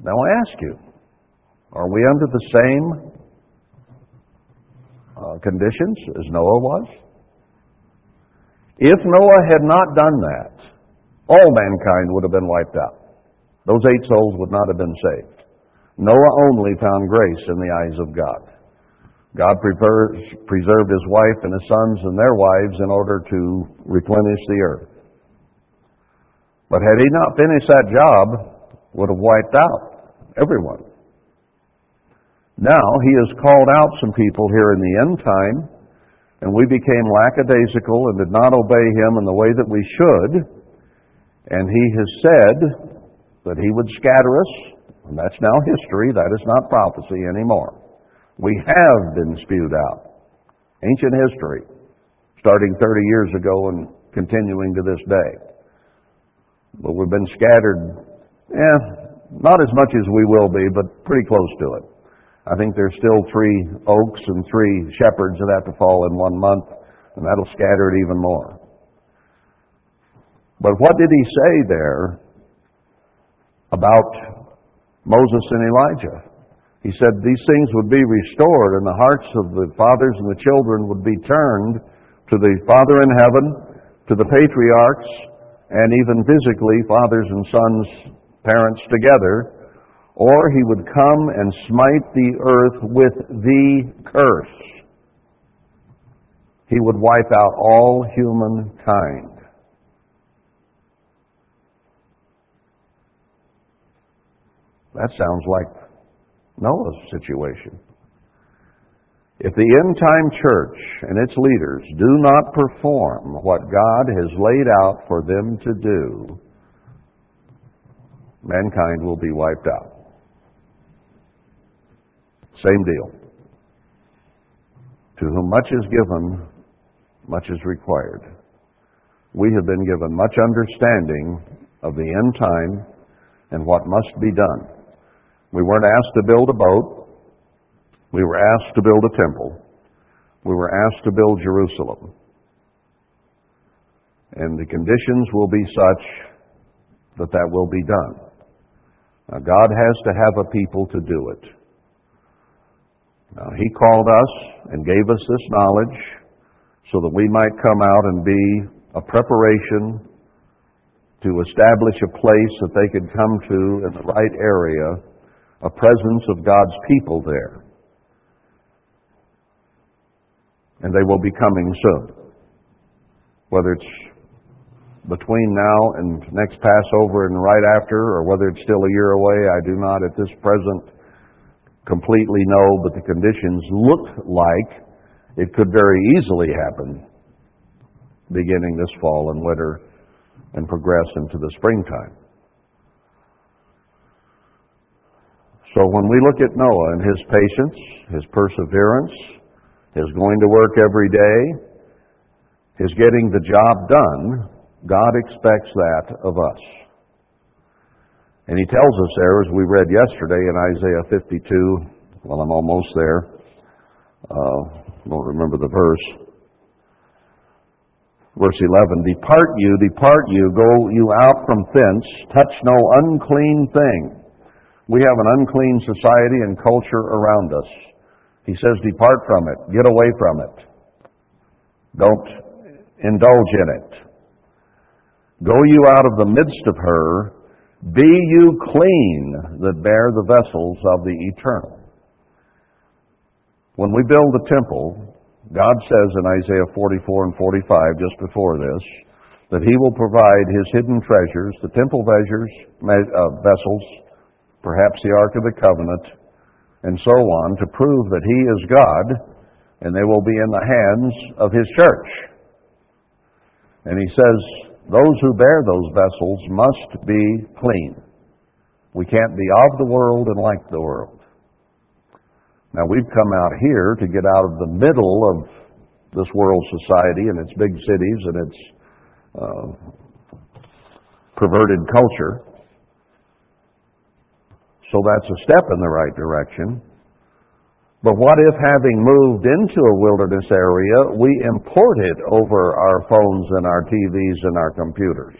Now I ask you, are we under the same uh, conditions as Noah was? If Noah had not done that, all mankind would have been wiped out. Those eight souls would not have been saved. Noah only found grace in the eyes of God. God preserved his wife and his sons and their wives in order to replenish the earth. But had he not finished that job, would have wiped out everyone. Now he has called out some people here in the end time, and we became lackadaisical and did not obey him in the way that we should. And he has said that he would scatter us, and that's now history. That is not prophecy anymore. We have been spewed out. Ancient history, starting 30 years ago and continuing to this day. But we've been scattered, eh, not as much as we will be, but pretty close to it. I think there's still three oaks and three shepherds that have to fall in one month, and that'll scatter it even more. But what did he say there about Moses and Elijah? He said these things would be restored, and the hearts of the fathers and the children would be turned to the Father in heaven, to the patriarchs, and even physically, fathers and sons, parents together, or he would come and smite the earth with the curse. He would wipe out all humankind. That sounds like Noah's situation. If the end time church and its leaders do not perform what God has laid out for them to do, mankind will be wiped out. Same deal. To whom much is given, much is required. We have been given much understanding of the end time and what must be done. We weren't asked to build a boat. We were asked to build a temple. We were asked to build Jerusalem. And the conditions will be such that that will be done. Now, God has to have a people to do it. Now, he called us and gave us this knowledge so that we might come out and be a preparation to establish a place that they could come to in the right area, a presence of God's people there. And they will be coming soon. Whether it's between now and next Passover and right after, or whether it's still a year away, I do not at this present completely know, but the conditions look like it could very easily happen beginning this fall and winter and progress into the springtime. So when we look at Noah and his patience, his perseverance, his going to work every day, his getting the job done, God expects that of us. And he tells us there, as we read yesterday in Isaiah 52, well, I'm almost there. Uh, don't remember the verse. Verse 11, Depart you, depart you, go you out from thence, touch no unclean thing. We have an unclean society and culture around us. He says, depart from it. Get away from it. Don't indulge in it. Go you out of the midst of her. Be you clean that bear the vessels of the eternal. When we build the temple, God says in Isaiah 44 and 45, just before this, that He will provide His hidden treasures, the temple treasures, uh, vessels, perhaps the Ark of the Covenant, and so on, to prove that He is God, and they will be in the hands of His church. And He says, those who bear those vessels must be clean. We can't be of the world and like the world. Now, we've come out here to get out of the middle of this world society and its big cities and its uh, perverted culture. So that's a step in the right direction. But what if, having moved into a wilderness area, we import it over our phones and our TVs and our computers?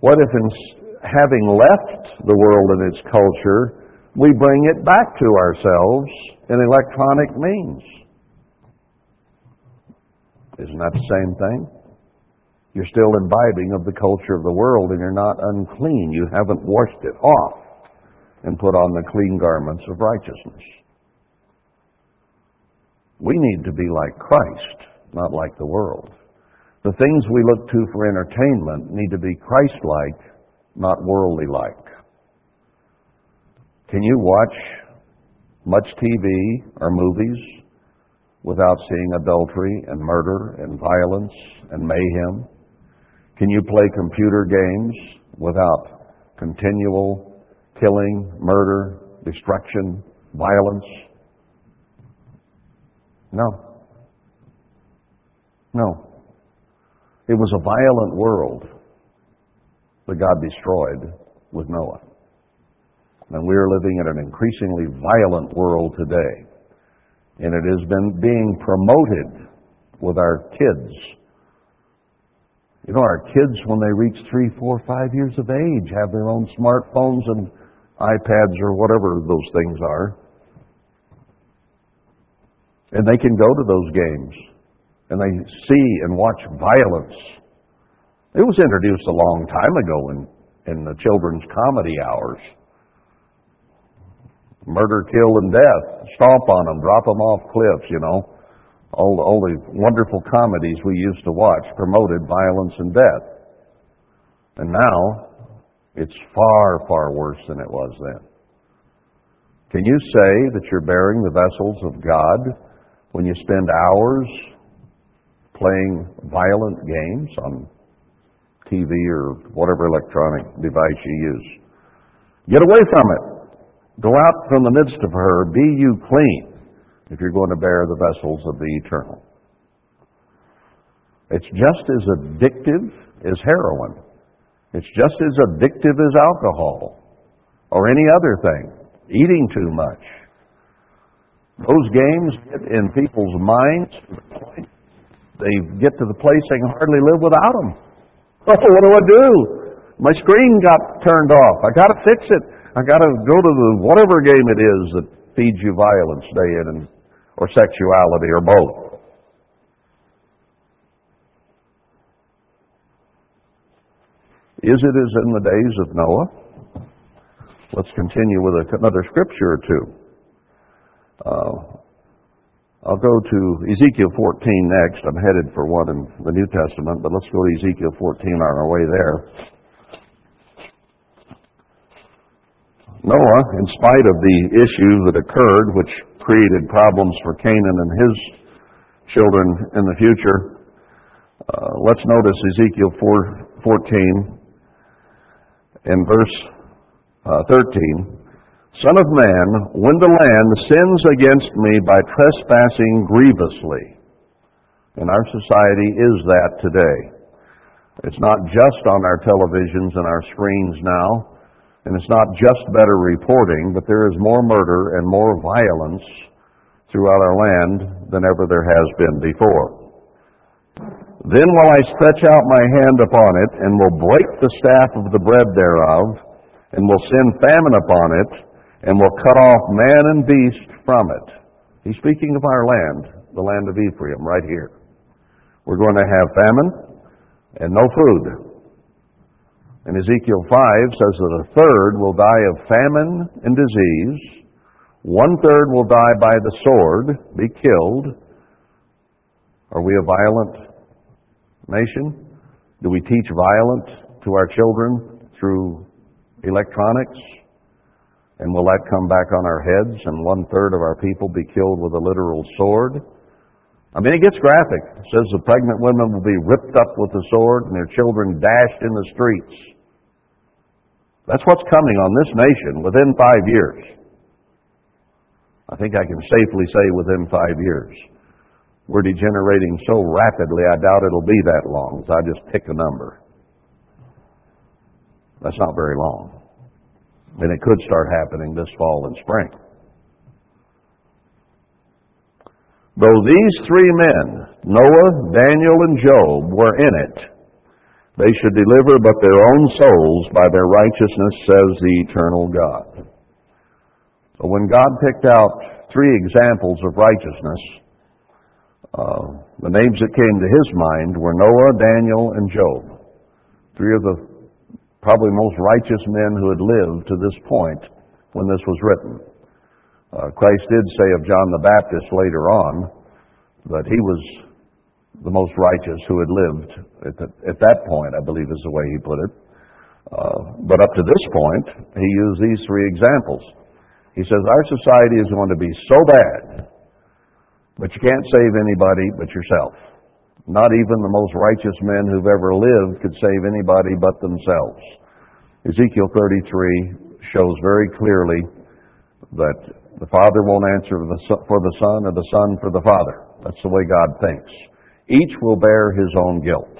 What if, in, having left the world and its culture, we bring it back to ourselves in electronic means? Isn't that the same thing? You're still imbibing of the culture of the world and you're not unclean. You haven't washed it off and put on the clean garments of righteousness. We need to be like Christ, not like the world. The things we look to for entertainment need to be Christ like, not worldly like. Can you watch much TV or movies without seeing adultery and murder and violence and mayhem? Can you play computer games without continual killing, murder, destruction, violence? No. No. It was a violent world that God destroyed with Noah. And we are living in an increasingly violent world today. And it has been being promoted with our kids you know, our kids, when they reach three, four, five years of age, have their own smartphones and iPads or whatever those things are. And they can go to those games and they see and watch violence. It was introduced a long time ago in, in the children's comedy hours. Murder, kill, and death. Stomp on them, drop them off cliffs, you know all, all the wonderful comedies we used to watch promoted violence and death. And now, it's far, far worse than it was then. Can you say that you're bearing the vessels of God when you spend hours playing violent games on TV or whatever electronic device you use? Get away from it. Go out from the midst of her. Be you clean if you're going to bear the vessels of the eternal. It's just as addictive as heroin. It's just as addictive as alcohol or any other thing, eating too much. Those games get in people's minds they get to the place they can hardly live without them. Oh, what do I do? My screen got turned off. I got to fix it. I got to go to the whatever game it is that feeds you violence day in and or sexuality or both. Is it as in the days of Noah? Let's continue with another scripture or two. Uh, I'll go to Ezekiel 14 next. I'm headed for one in the New Testament, but let's go to Ezekiel 14 on our way there. Noah, in spite of the issue that occurred, which created problems for Canaan and his children in the future, uh, let's notice Ezekiel 4, 14 in verse uh, 13. Son of man, when the land sins against me by trespassing grievously, and our society is that today. It's not just on our televisions and our screens now, and it's not just better reporting, but there is more murder and more violence throughout our land than ever there has been before. Then will I stretch out my hand upon it, and will break the staff of the bread thereof, and will send famine upon it, and will cut off man and beast from it. He's speaking of our land, the land of Ephraim, right here. We're going to have famine and no food. And Ezekiel 5 says that a third will die of famine and disease, one third will die by the sword, be killed. Are we a violent nation? Do we teach violence to our children through electronics? And will that come back on our heads and one third of our people be killed with a literal sword? I mean, it gets graphic. It says the pregnant women will be ripped up with the sword and their children dashed in the streets. That's what's coming on this nation within five years. I think I can safely say within five years. We're degenerating so rapidly, I doubt it'll be that long, so I just pick a number. That's not very long. And it could start happening this fall and spring. Though these three men, Noah, Daniel, and Job, were in it, they should deliver but their own souls by their righteousness, says the eternal God. So when God picked out three examples of righteousness, uh, the names that came to his mind were Noah, Daniel, and Job. Three of the probably most righteous men who had lived to this point when this was written. Uh, Christ did say of John the Baptist later on that he was the most righteous who had lived at, the, at that point, I believe is the way he put it. Uh, but up to this point, he used these three examples. He says, Our society is going to be so bad, but you can't save anybody but yourself. Not even the most righteous men who've ever lived could save anybody but themselves. Ezekiel 33 shows very clearly that the Father won't answer for the Son or the Son for the Father. That's the way God thinks. Each will bear his own guilt.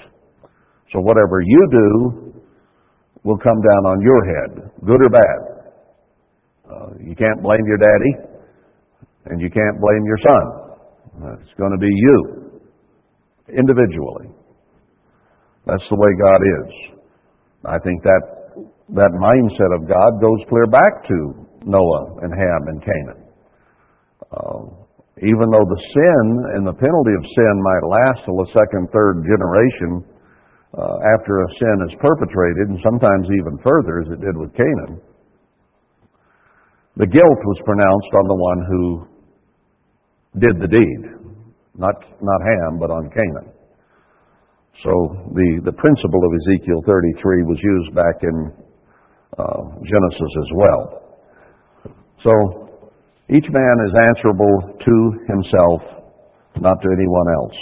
So whatever you do will come down on your head, good or bad. Uh, you can't blame your daddy, and you can't blame your son. It's going to be you individually. That's the way God is. I think that that mindset of God goes clear back to Noah and Ham and Canaan. Uh, even though the sin and the penalty of sin might last till the second, third generation uh, after a sin is perpetrated, and sometimes even further, as it did with Canaan, the guilt was pronounced on the one who did the deed. Not, not Ham, but on Canaan. So the, the principle of Ezekiel 33 was used back in uh, Genesis as well. So each man is answerable to himself, not to anyone else.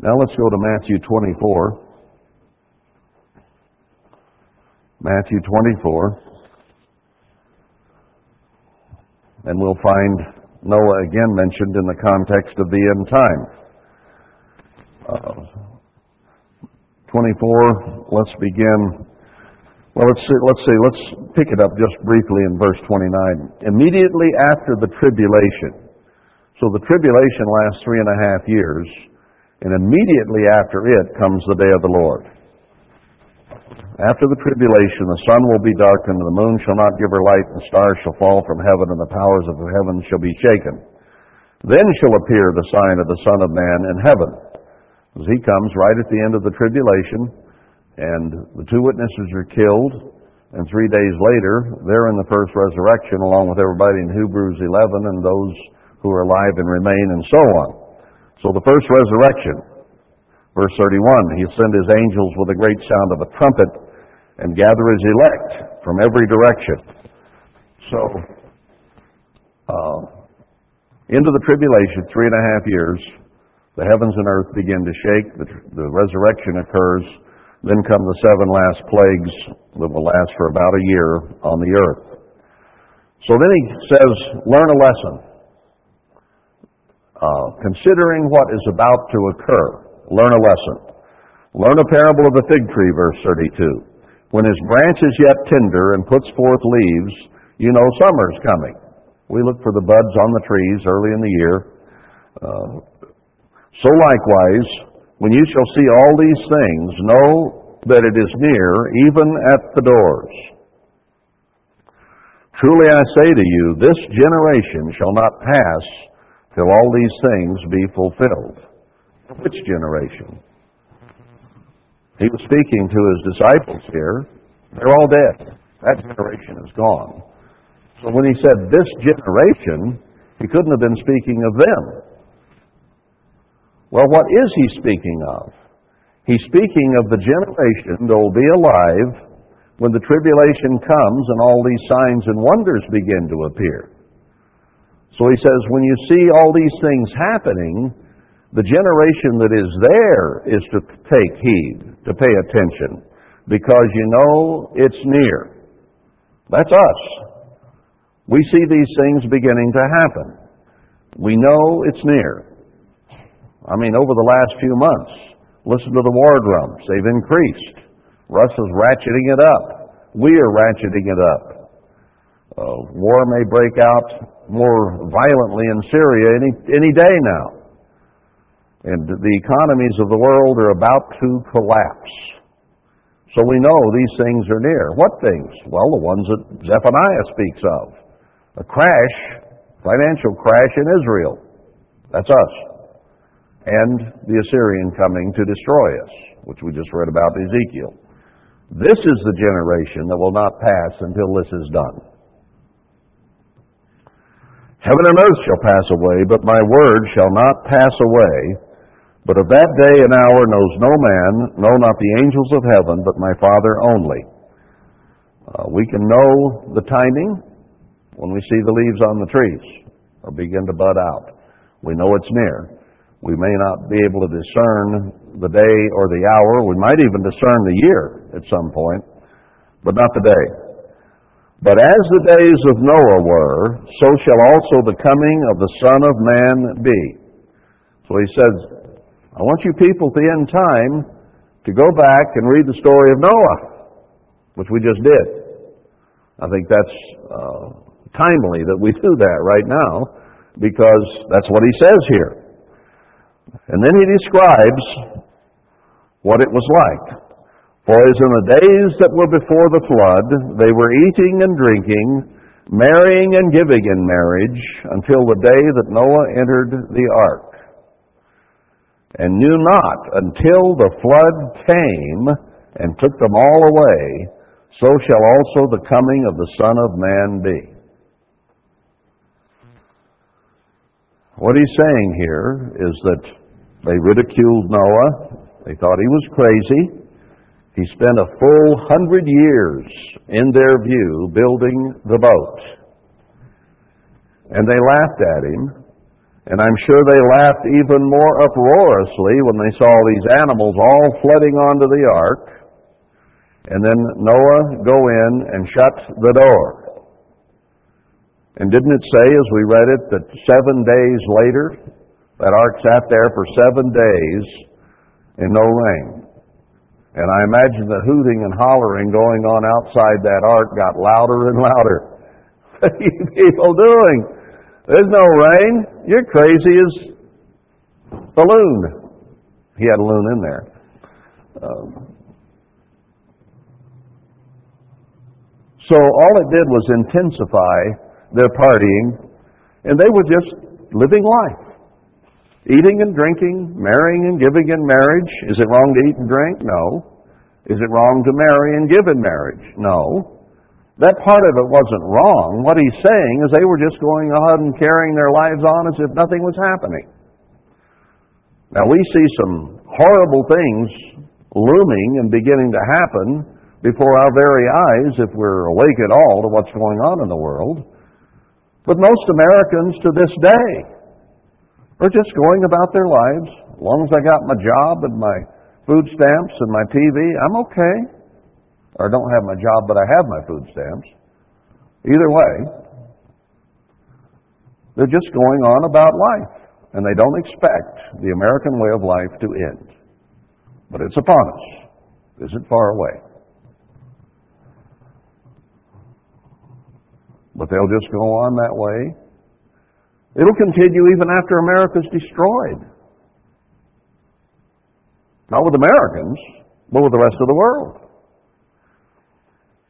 Now let's go to Matthew 24. Matthew 24. And we'll find Noah again mentioned in the context of the end time. Uh, 24, let's begin. Well, let's see, let's see, let's pick it up just briefly in verse 29. Immediately after the tribulation, so the tribulation lasts three and a half years, and immediately after it comes the day of the Lord. After the tribulation, the sun will be darkened, and the moon shall not give her light, and the stars shall fall from heaven, and the powers of the heavens shall be shaken. Then shall appear the sign of the Son of Man in heaven. As he comes right at the end of the tribulation, and the two witnesses are killed, and three days later, they're in the first resurrection, along with everybody in Hebrews 11 and those who are alive and remain, and so on. So the first resurrection, Verse 31, he sent His angels with a great sound of a trumpet, and gather his elect from every direction. So, uh, into the tribulation, three and a half years, the heavens and earth begin to shake, the, the resurrection occurs, then come the seven last plagues that will last for about a year on the earth. So then he says, learn a lesson. Uh, considering what is about to occur, learn a lesson. Learn a parable of the fig tree, verse 32. When his branch is yet tender and puts forth leaves, you know summer's coming. We look for the buds on the trees early in the year. Uh, so likewise, when you shall see all these things, know that it is near, even at the doors. Truly I say to you, this generation shall not pass till all these things be fulfilled. Which generation? He was speaking to his disciples here. They're all dead. That generation is gone. So when he said this generation, he couldn't have been speaking of them. Well, what is he speaking of? He's speaking of the generation that will be alive when the tribulation comes and all these signs and wonders begin to appear. So he says, when you see all these things happening, the generation that is there is to take heed, to pay attention, because you know it's near. That's us. We see these things beginning to happen. We know it's near. I mean, over the last few months, listen to the war drums. They've increased. Russia's ratcheting it up. We are ratcheting it up. Uh, war may break out more violently in Syria any, any day now. And the economies of the world are about to collapse. So we know these things are near. What things? Well, the ones that Zephaniah speaks of. A crash, financial crash in Israel. That's us and the Assyrian coming to destroy us, which we just read about in Ezekiel. This is the generation that will not pass until this is done. Heaven and earth shall pass away, but my word shall not pass away. But of that day and hour knows no man, no, not the angels of heaven, but my Father only. Uh, we can know the timing when we see the leaves on the trees or begin to bud out. We know it's near. We may not be able to discern the day or the hour. We might even discern the year at some point, but not the day. But as the days of Noah were, so shall also the coming of the Son of Man be. So he says, I want you people at the end time to go back and read the story of Noah, which we just did. I think that's uh, timely that we do that right now because that's what he says here. And then he describes what it was like. For as in the days that were before the flood, they were eating and drinking, marrying and giving in marriage, until the day that Noah entered the ark, and knew not until the flood came and took them all away, so shall also the coming of the Son of Man be. What he's saying here is that they ridiculed Noah. They thought he was crazy. He spent a full hundred years, in their view, building the boat. And they laughed at him. And I'm sure they laughed even more uproariously when they saw these animals all flooding onto the ark. And then Noah go in and shut the door. And didn't it say, as we read it, that seven days later, that ark sat there for seven days in no rain? And I imagine the hooting and hollering going on outside that ark got louder and louder. What are you people doing? There's no rain. You're crazy as a loon. He had a loon in there. Um, so all it did was intensify their partying, and they were just living life. Eating and drinking, marrying and giving in marriage. Is it wrong to eat and drink? No. Is it wrong to marry and give in marriage? No. That part of it wasn't wrong. What he's saying is they were just going on and carrying their lives on as if nothing was happening. Now we see some horrible things looming and beginning to happen before our very eyes if we're awake at all to what's going on in the world. But most Americans to this day are just going about their lives. As long as I got my job and my food stamps and my TV, I'm okay. Or I don't have my job, but I have my food stamps. Either way, they're just going on about life. And they don't expect the American way of life to end. But it's upon us. It isn't far away. But they'll just go on that way. It'll continue even after America's destroyed. Not with Americans, but with the rest of the world.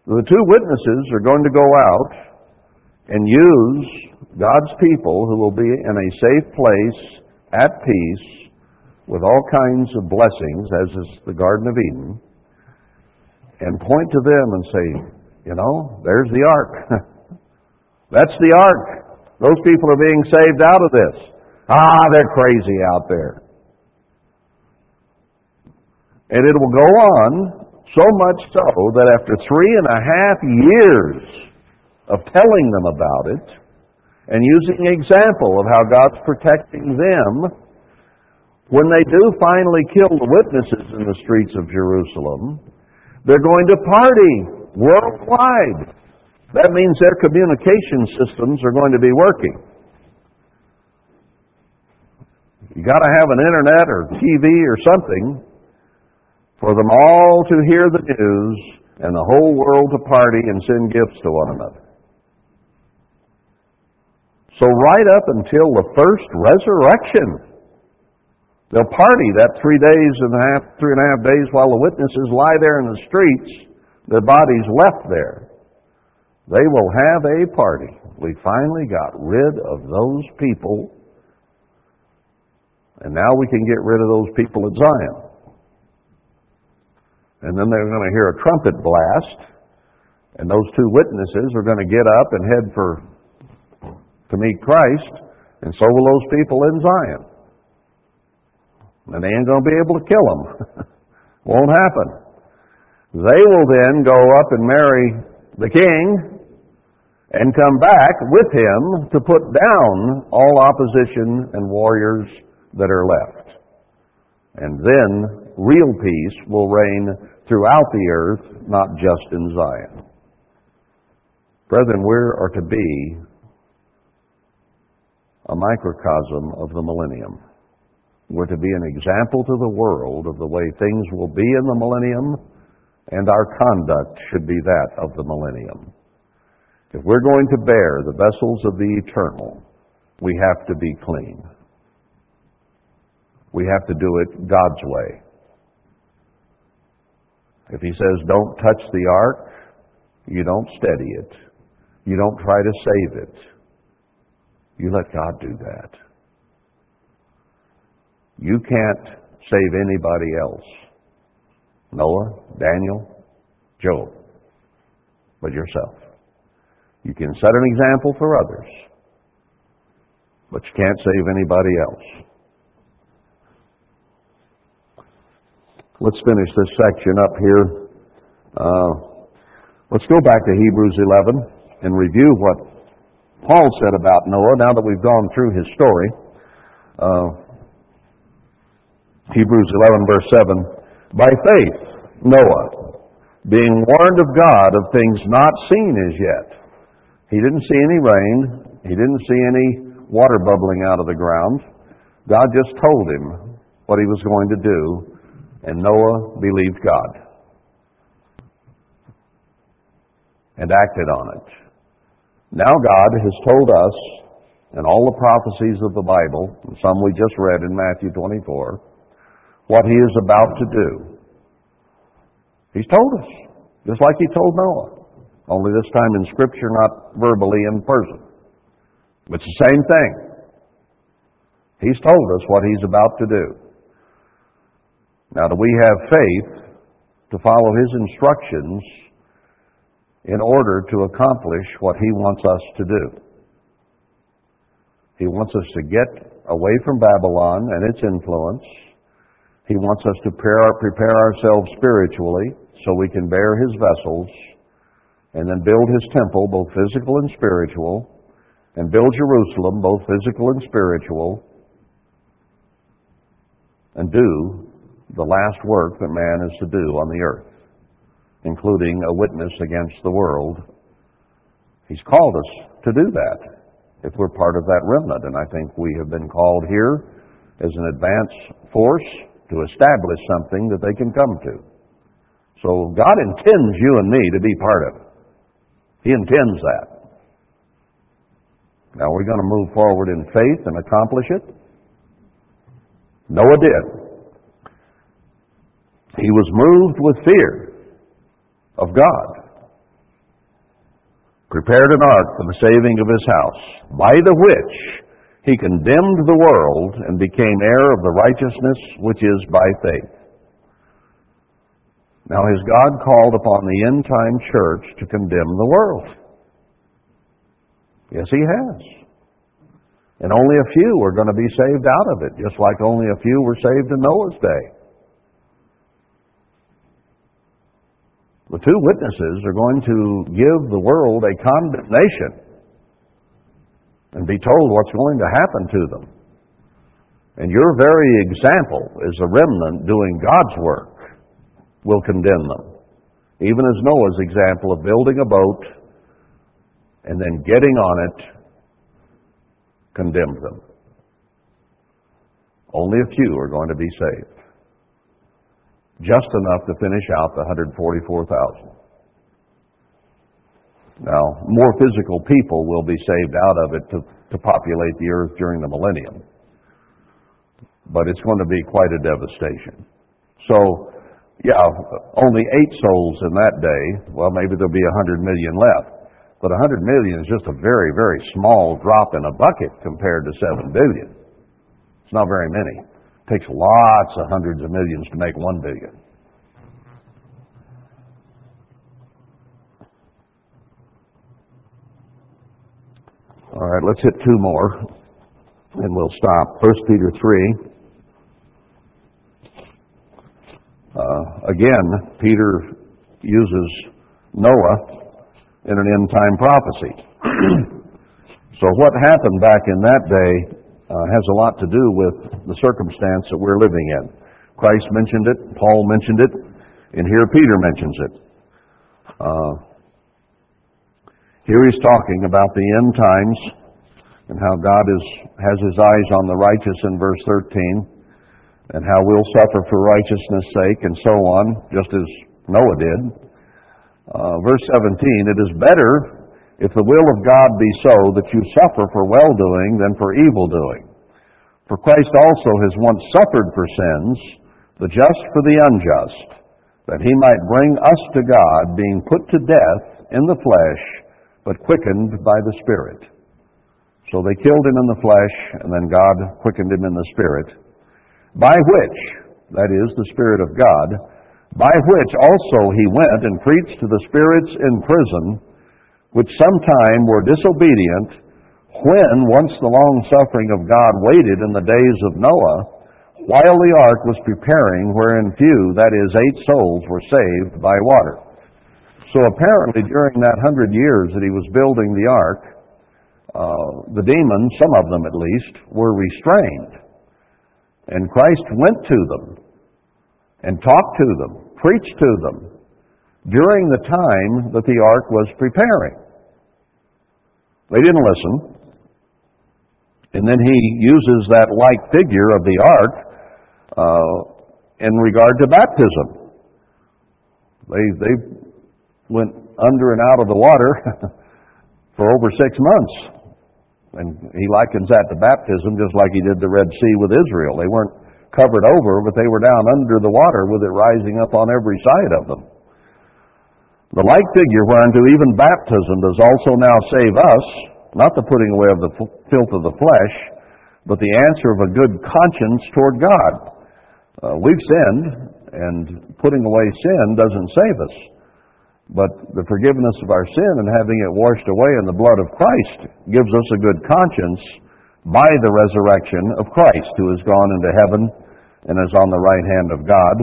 The two witnesses are going to go out and use God's people who will be in a safe place at peace with all kinds of blessings, as is the Garden of Eden, and point to them and say, you know, there's the ark. That's the ark. Those people are being saved out of this. Ah, they're crazy out there. And it will go on so much so that after three and a half years of telling them about it and using example of how God's protecting them, when they do finally kill the witnesses in the streets of Jerusalem, they're going to party worldwide. That means their communication systems are going to be working. You got to have an internet or TV or something for them all to hear the news and the whole world to party and send gifts to one another. So right up until the first resurrection, they'll party that three days and a half, three and a half days while the witnesses lie there in the streets, their bodies left there. They will have a party. We finally got rid of those people, and now we can get rid of those people at Zion. And then they're going to hear a trumpet blast, and those two witnesses are going to get up and head for to meet Christ, and so will those people in Zion. And they ain't going to be able to kill them. Won't happen. They will then go up and marry the king and come back with him to put down all opposition and warriors that are left. And then real peace will reign throughout the earth, not just in Zion. Brethren, we are to be a microcosm of the millennium. We're to be an example to the world of the way things will be in the millennium, and our conduct should be that of the millennium. If we're going to bear the vessels of the eternal, we have to be clean. We have to do it God's way. If He says, don't touch the ark, you don't steady it. You don't try to save it. You let God do that. You can't save anybody else. Noah, Daniel, Job, but yourself. You can set an example for others, but you can't save anybody else. Let's finish this section up here. Uh, let's go back to Hebrews 11 and review what Paul said about Noah now that we've gone through his story. Uh, Hebrews 11, verse 7. By faith, Noah, being warned of God of things not seen as yet, he didn't see any rain. He didn't see any water bubbling out of the ground. God just told him what he was going to do, and Noah believed God and acted on it. Now God has told us in all the prophecies of the Bible, and some we just read in Matthew 24, what he is about to do. He's told us, just like he told Noah. Only this time in Scripture, not verbally in person. But it's the same thing. He's told us what He's about to do. Now, do we have faith to follow His instructions in order to accomplish what He wants us to do? He wants us to get away from Babylon and its influence. He wants us to prepare, prepare ourselves spiritually so we can bear his vessels and then build his temple, both physical and spiritual, and build Jerusalem, both physical and spiritual, and do the last work that man is to do on the earth, including a witness against the world. He's called us to do that if we're part of that remnant, and I think we have been called here as an advance force to establish something that they can come to. So God intends you and me to be part of it. He intends that. Now are we're going to move forward in faith and accomplish it. Noah did. He was moved with fear of God. Prepared an ark for the saving of his house, by the which he condemned the world and became heir of the righteousness which is by faith. Now, has God called upon the end time church to condemn the world? Yes, He has. And only a few are going to be saved out of it, just like only a few were saved in Noah's day. The two witnesses are going to give the world a condemnation and be told what's going to happen to them. And your very example is a remnant doing God's work will condemn them. Even as Noah's example of building a boat and then getting on it condemned them. Only a few are going to be saved. Just enough to finish out the 144,000. Now, more physical people will be saved out of it to, to populate the earth during the millennium. But it's going to be quite a devastation. So, yeah, only eight souls in that day. Well, maybe there'll be a hundred million left. But a hundred million is just a very, very small drop in a bucket compared to seven billion. It's not very many. It takes lots of hundreds of millions to make one billion. All right, let's hit two more, and we'll stop. First Peter three. Uh, again, Peter uses Noah in an end time prophecy. so, what happened back in that day uh, has a lot to do with the circumstance that we're living in. Christ mentioned it, Paul mentioned it, and here Peter mentions it. Uh, here he's talking about the end times and how God is, has his eyes on the righteous in verse 13 and how we'll suffer for righteousness' sake, and so on, just as Noah did. Uh, verse 17, it is better if the will of God be so that you suffer for well doing than for evil doing. For Christ also has once suffered for sins, the just for the unjust, that he might bring us to God, being put to death in the flesh, but quickened by the Spirit. So they killed him in the flesh, and then God quickened him in the Spirit by which, that is, the Spirit of God, by which also he went and preached to the spirits in prison, which sometime were disobedient, when once the long suffering of God waited in the days of Noah, while the ark was preparing, wherein few, that is, eight souls, were saved by water. So apparently, during that hundred years that he was building the ark, uh, the demons, some of them at least, were restrained. And Christ went to them and talked to them, preached to them during the time that the ark was preparing. They didn't listen. And then he uses that like figure of the ark uh, in regard to baptism. They, they went under and out of the water for over six months. And he likens that to baptism just like he did the Red Sea with Israel. They weren't covered over, but they were down under the water with it rising up on every side of them. The like figure whereunto even baptism does also now save us, not the putting away of the filth of the flesh, but the answer of a good conscience toward God. Uh, we've sinned, and putting away sin doesn't save us. But the forgiveness of our sin and having it washed away in the blood of Christ gives us a good conscience by the resurrection of Christ, who has gone into heaven and is on the right hand of God,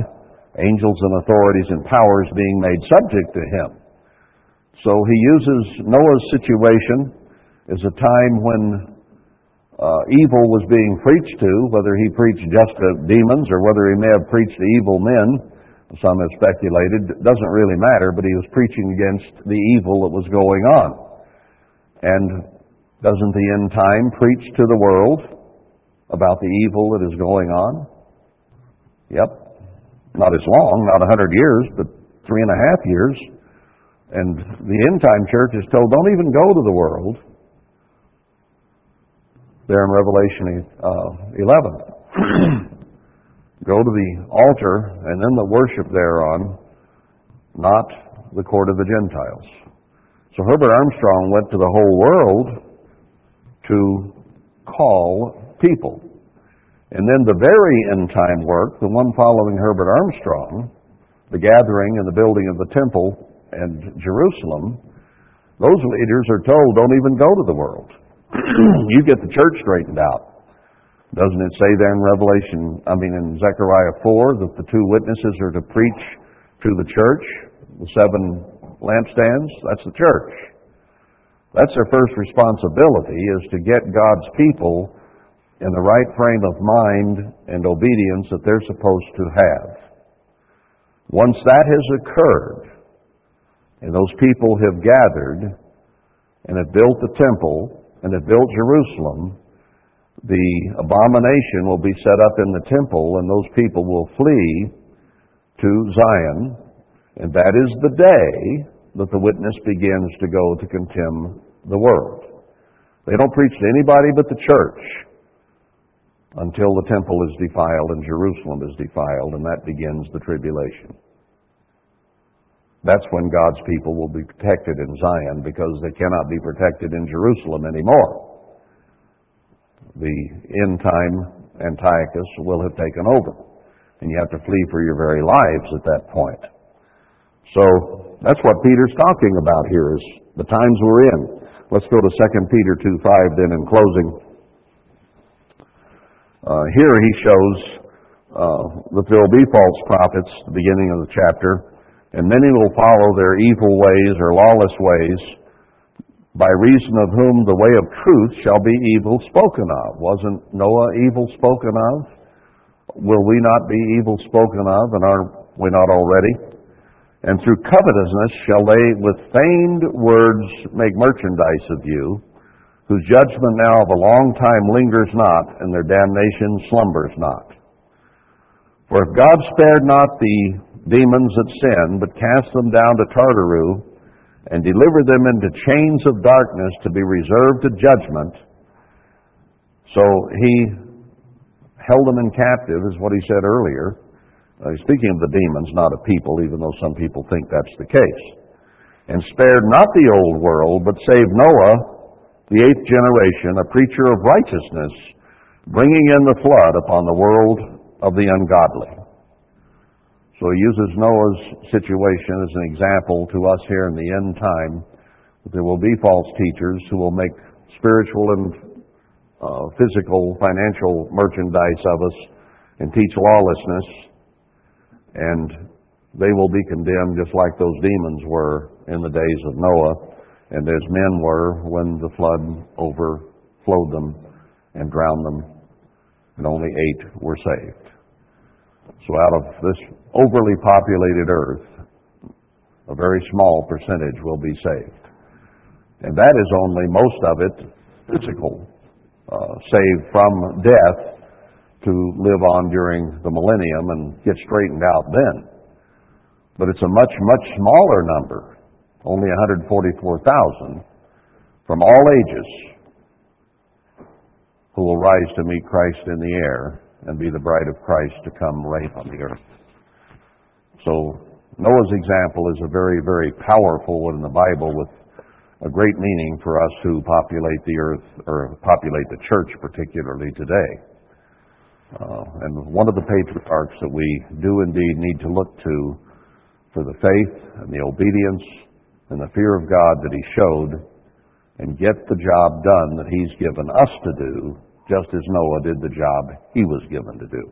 angels and authorities and powers being made subject to him. So he uses Noah's situation as a time when uh, evil was being preached to, whether he preached just to demons or whether he may have preached to evil men. Some have speculated. It doesn't really matter, but he was preaching against the evil that was going on. And doesn't the end time preach to the world about the evil that is going on? Yep. Not as long, not a hundred years, but three and a half years. And the end time church is told, don't even go to the world there in Revelation uh, 11. Go to the altar and then the worship thereon, not the court of the Gentiles. So Herbert Armstrong went to the whole world to call people. And then the very end time work, the one following Herbert Armstrong, the gathering and the building of the temple and Jerusalem, those leaders are told, don't even go to the world. you get the church straightened out. Doesn't it say there in Revelation, I mean in Zechariah 4, that the two witnesses are to preach to the church, the seven lampstands? That's the church. That's their first responsibility, is to get God's people in the right frame of mind and obedience that they're supposed to have. Once that has occurred, and those people have gathered and have built the temple, and have built Jerusalem, the abomination will be set up in the temple, and those people will flee to Zion, and that is the day that the witness begins to go to condemn the world. They don't preach to anybody but the church until the temple is defiled and Jerusalem is defiled, and that begins the tribulation. That's when God's people will be protected in Zion because they cannot be protected in Jerusalem anymore. The end time Antiochus will have taken over, and you have to flee for your very lives at that point. So that's what Peter's talking about here is the times we're in. Let's go to 2 Peter 2 5 then in closing. Uh, here he shows uh, that there will be false prophets, the beginning of the chapter, and many will follow their evil ways or lawless ways, by reason of whom the way of truth shall be evil spoken of. Wasn't Noah evil spoken of? Will we not be evil spoken of, and are we not already? And through covetousness shall they with feigned words make merchandise of you, whose judgment now of a long time lingers not, and their damnation slumbers not. For if God spared not the demons that sin, but cast them down to Tartarus and delivered them into chains of darkness to be reserved to judgment. So he held them in captive, is what he said earlier. Uh, speaking of the demons, not of people, even though some people think that's the case. And spared not the old world, but saved Noah, the eighth generation, a preacher of righteousness, bringing in the flood upon the world of the ungodly. So he uses Noah's situation as an example to us here in the end time that there will be false teachers who will make spiritual and uh, physical, financial merchandise of us and teach lawlessness, and they will be condemned just like those demons were in the days of Noah, and as men were when the flood overflowed them and drowned them, and only eight were saved. So out of this overly populated earth, a very small percentage will be saved. And that is only most of it physical, uh, saved from death to live on during the millennium and get straightened out then. But it's a much, much smaller number, only 144,000 from all ages who will rise to meet Christ in the air and be the bride of Christ to come reign on the earth. So Noah's example is a very, very powerful one in the Bible with a great meaning for us who populate the earth or populate the church particularly today. Uh, and one of the patriarchs that we do indeed need to look to for the faith and the obedience and the fear of God that he showed and get the job done that he's given us to do just as Noah did the job he was given to do.